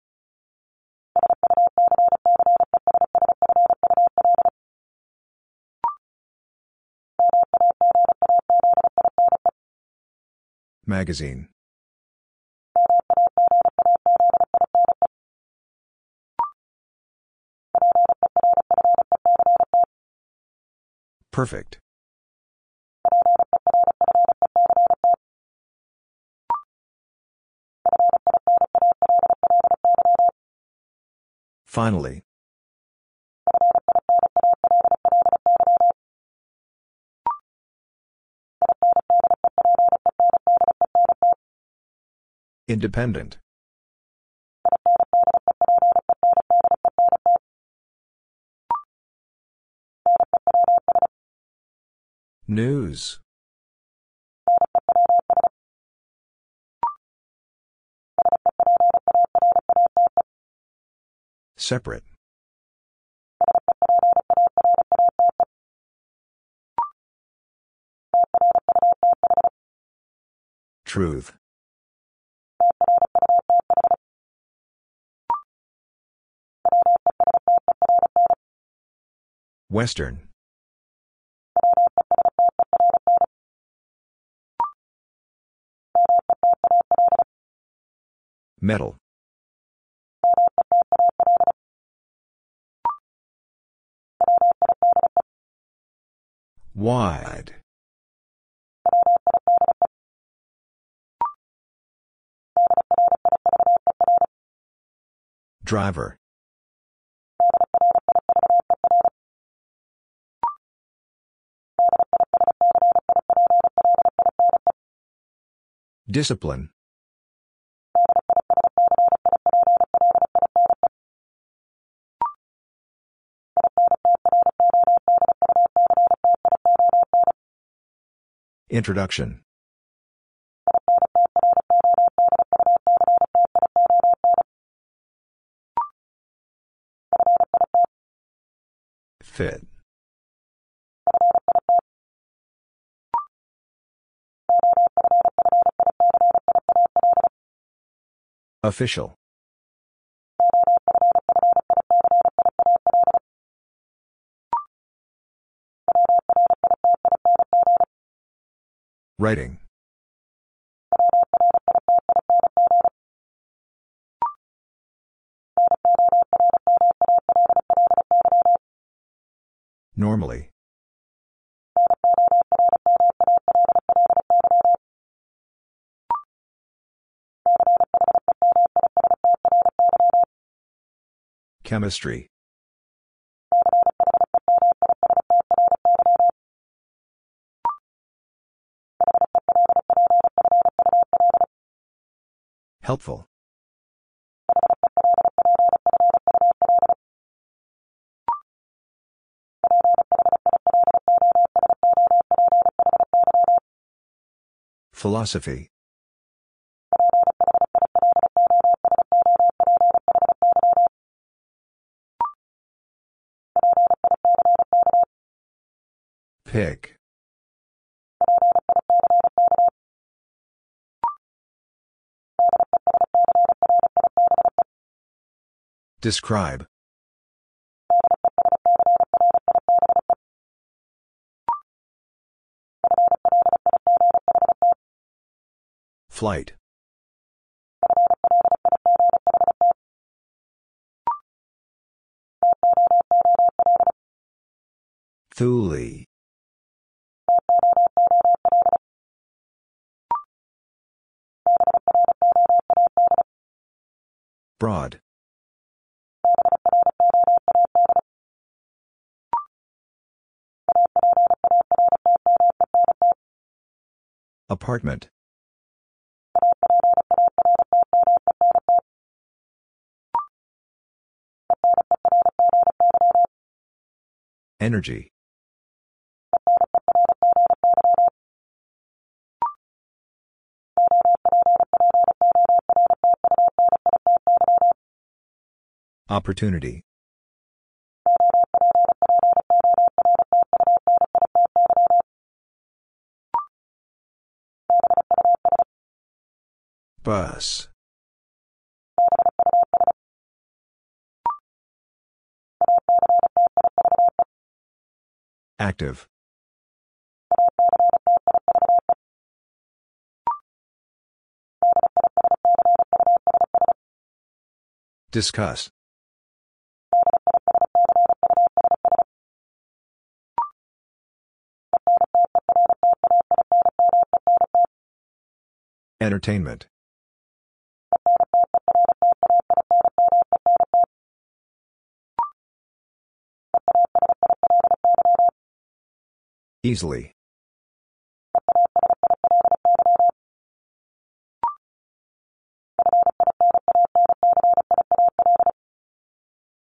Speaker 1: Magazine. Perfect. Finally. Independent. News. Separate. Truth. Western. Metal. Wide. Driver. Discipline. Introduction. Fit. Official. Writing. Normally. Chemistry Helpful. Philosophy. Pick. Describe. Flight. Tool. Broad. Apartment. Energy. Opportunity. Bus. Active. Discuss. Entertainment. Easily.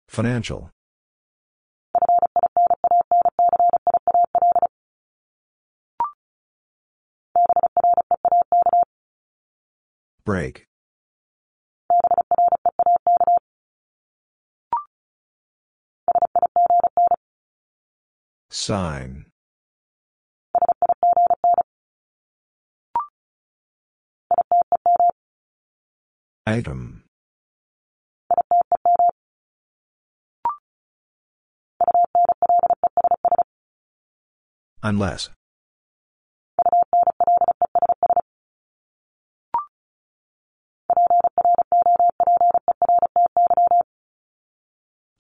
Speaker 1: Financial. Break. Sign. Item. Unless.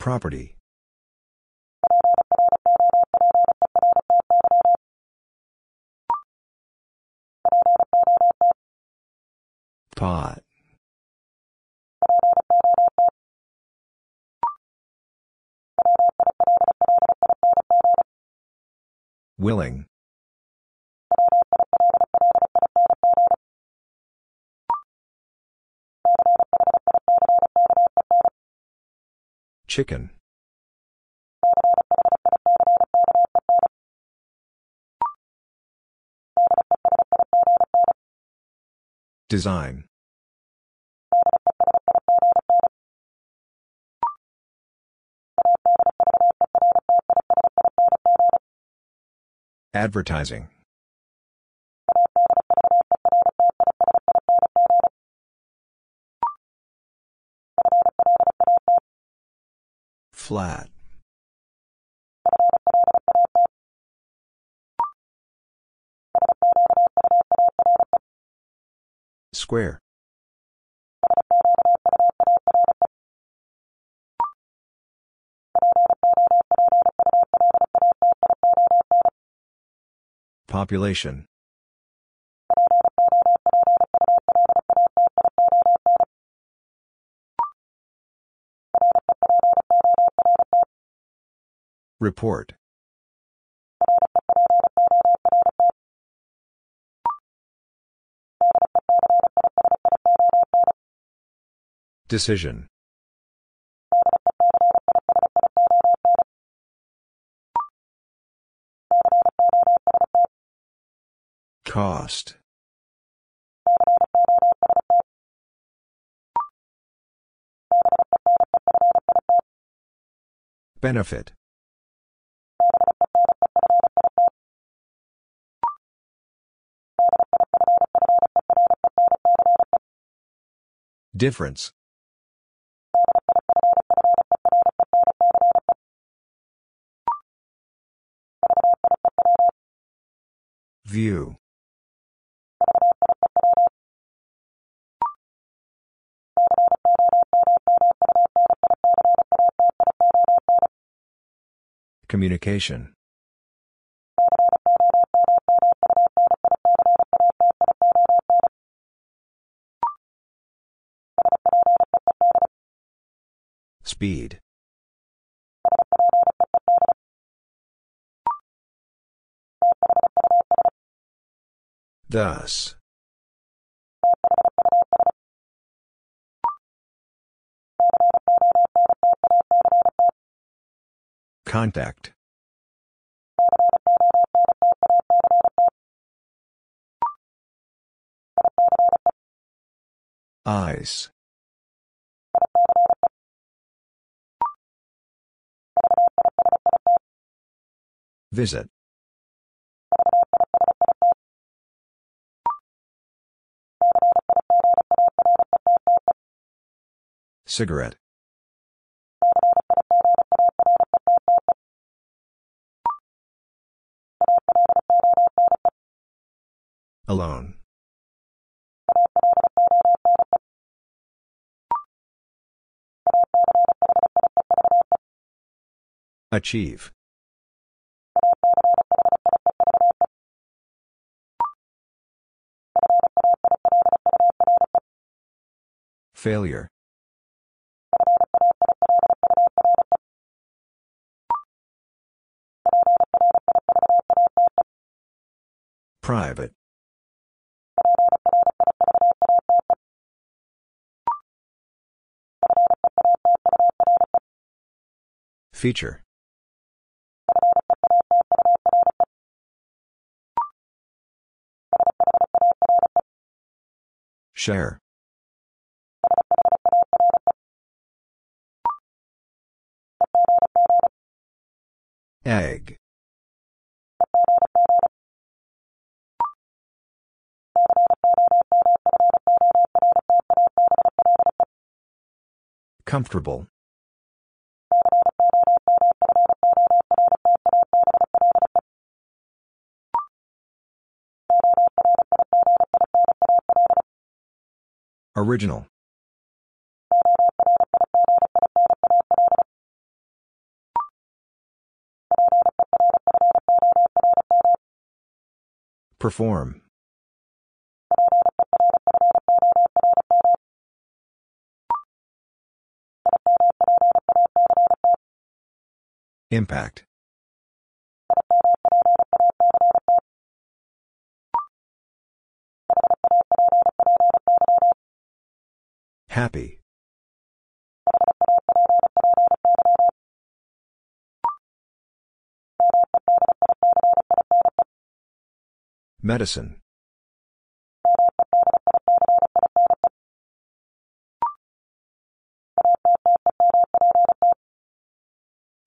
Speaker 1: Property. Pot. Willing. Chicken. Design. Advertising. Flat. Square. Population. Report. Decision. Cost. Benefit. Difference. View. Communication. Speed. Thus. Contact. Ice. Visit. Cigarette. Alone. Achieve. Failure. Private. Feature. Share. Egg. Comfortable. Original. Perform. Impact. Happy. Medicine.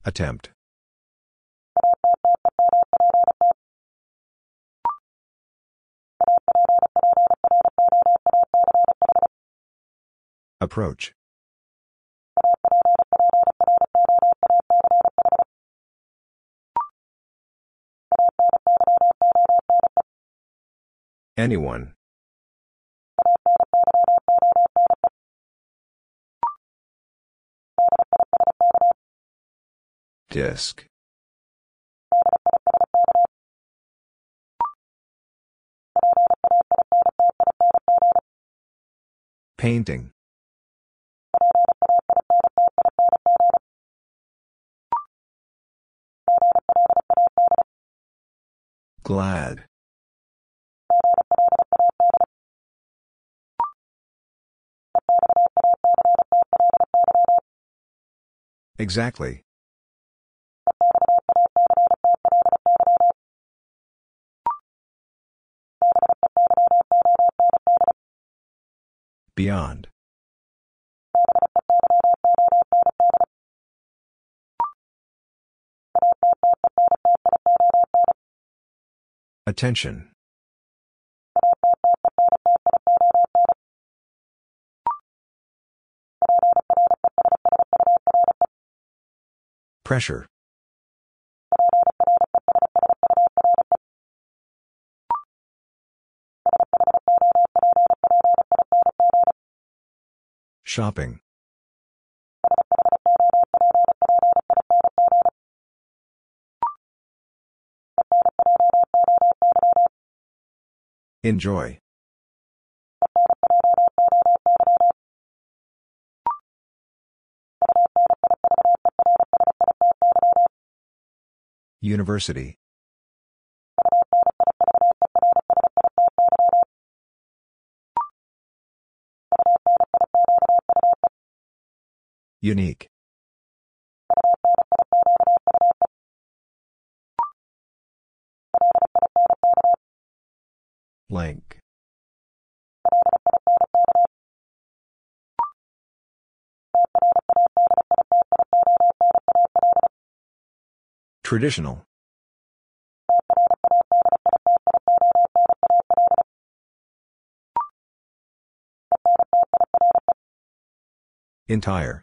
Speaker 1: Attempt. Approach. Anyone. Disc. Painting. Glad. Exactly. Beyond. Attention. Pressure. Shopping. Enjoy. University. Unique. Link. Traditional. Entire.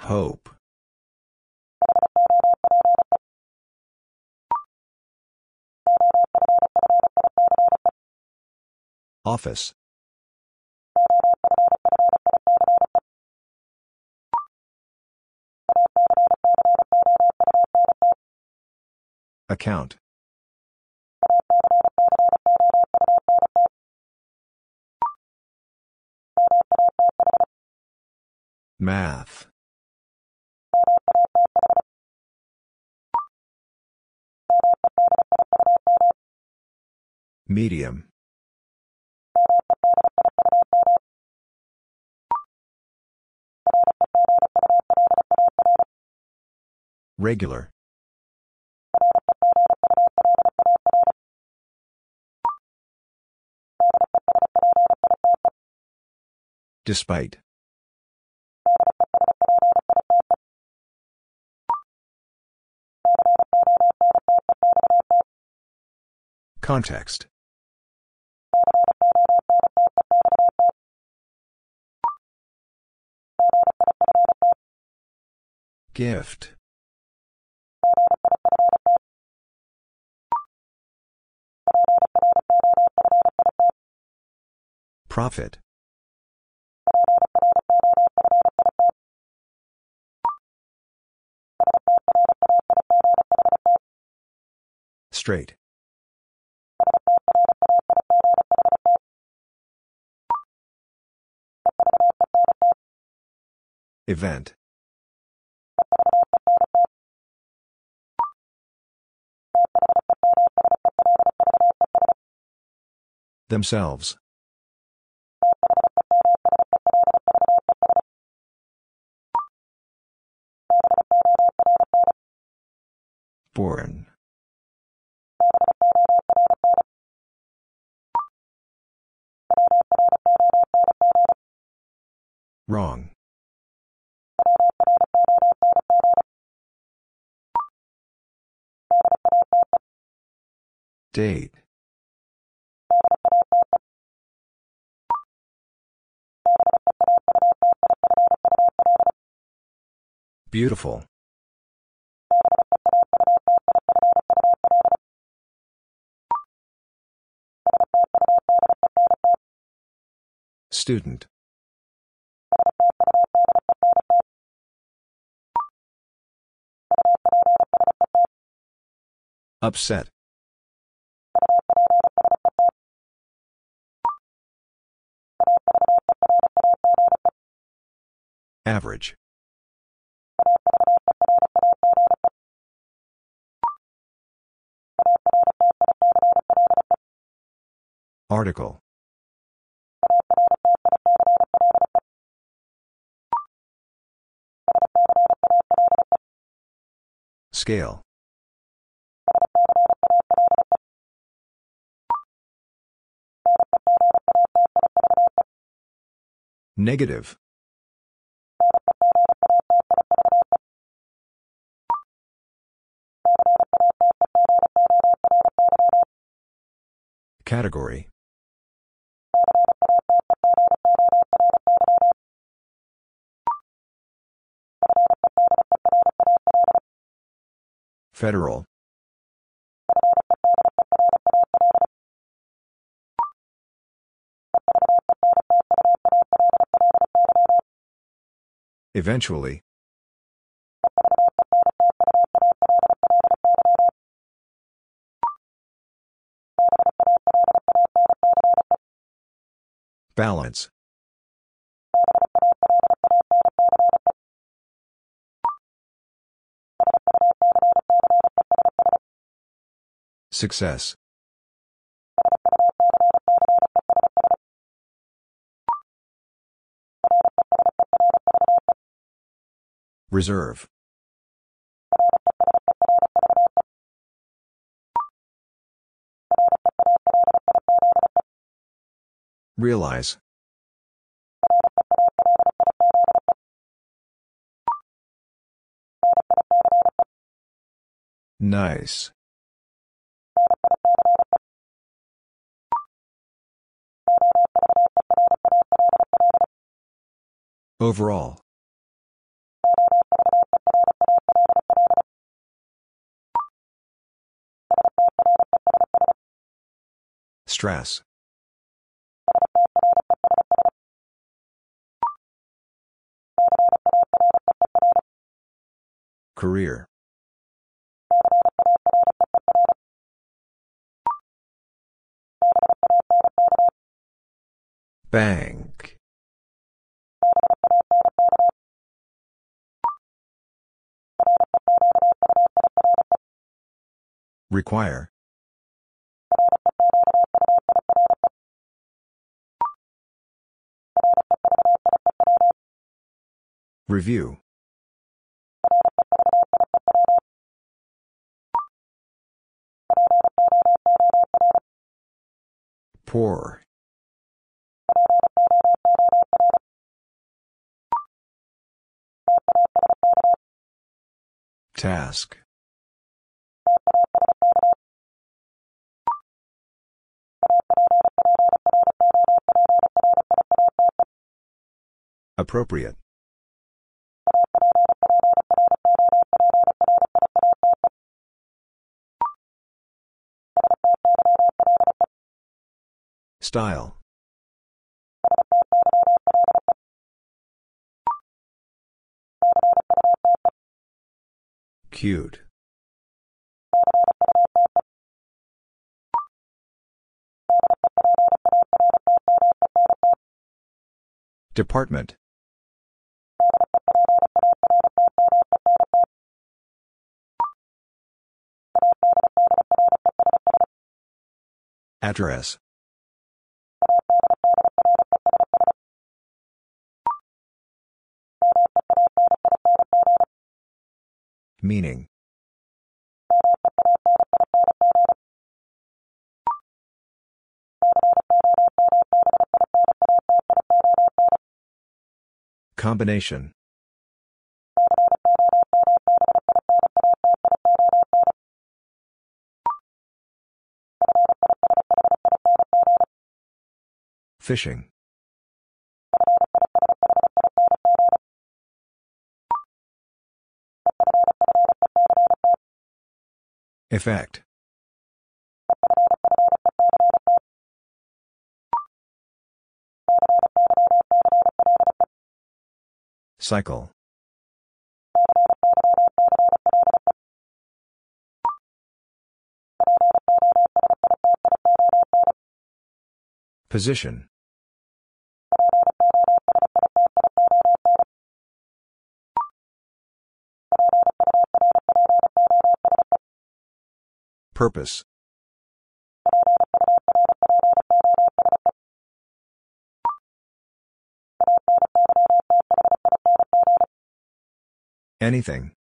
Speaker 1: Hope. Office. Account. Math. Medium. Regular. Despite. Context. Gift. Profit. Straight. Event. Themselves. Born. Wrong. Date. Beautiful. Student. Upset. Average. Article. Scale. Negative. Category. Federal. Eventually. Balance. Success. Reserve. Realize. Nice. Overall. Stress. Career. Bank. Require. Review. Poor. Task. Appropriate. Style. Cute. Department. Address. Meaning. Combination. Fishing. Effect. Cycle. Position. Purpose. Anything.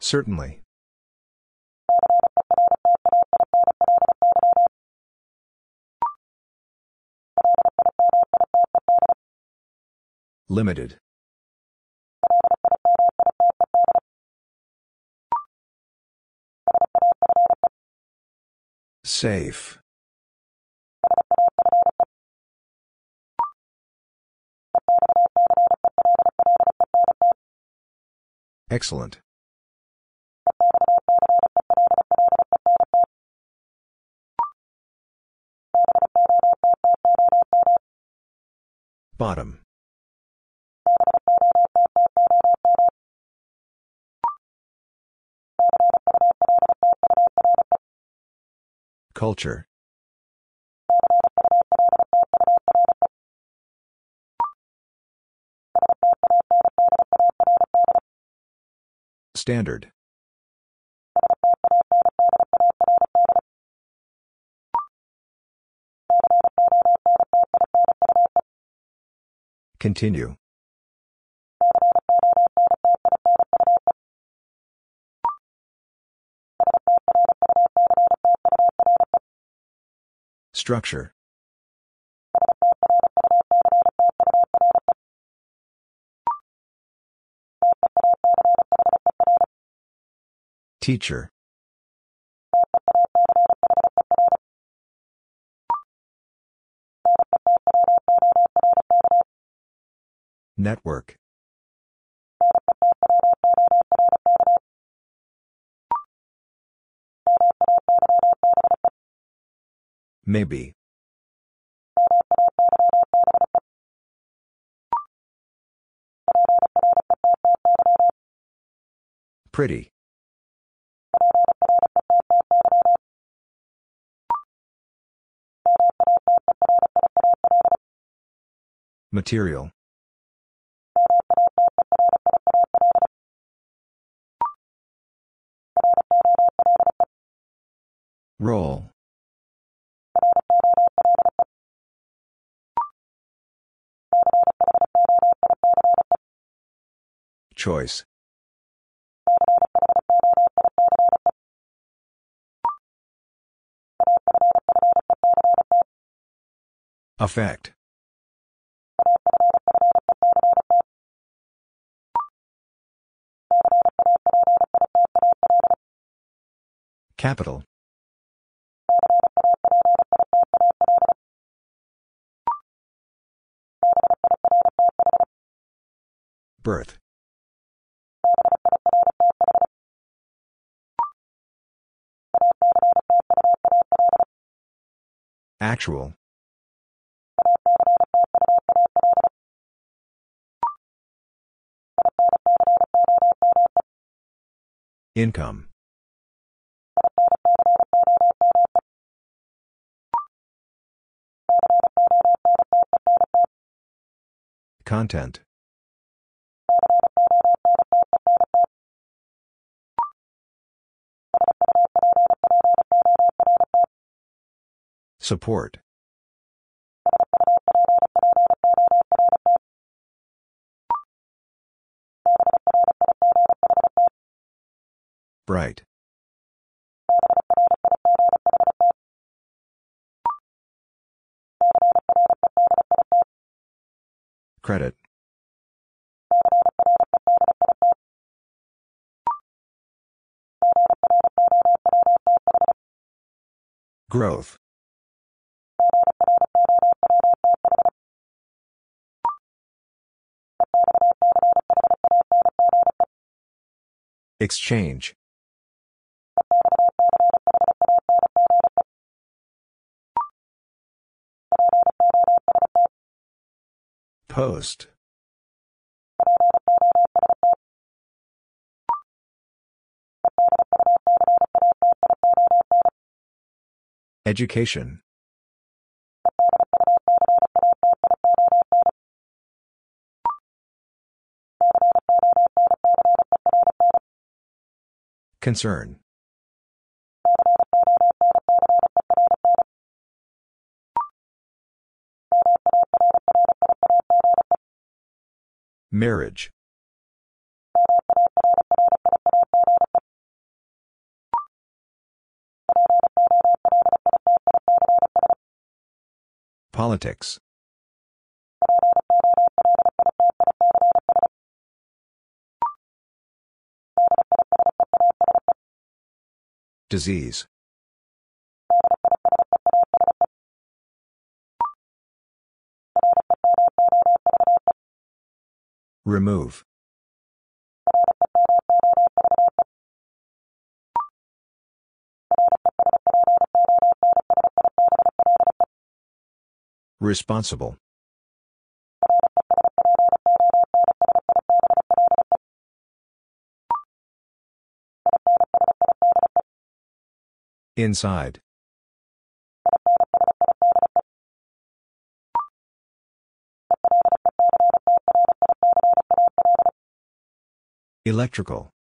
Speaker 1: Certainly. Limited. Safe. Excellent. Bottom. Culture. Standard. Continue. Structure. Teacher. Network. Maybe. Pretty. Material. Roll. Choice. Effect. Capital. Birth. Actual. Income. Content. Support. Bright. Credit. Growth. Exchange. Post. Education. Concern. Marriage. Politics. Disease. Remove. Responsible. Inside. Electrical.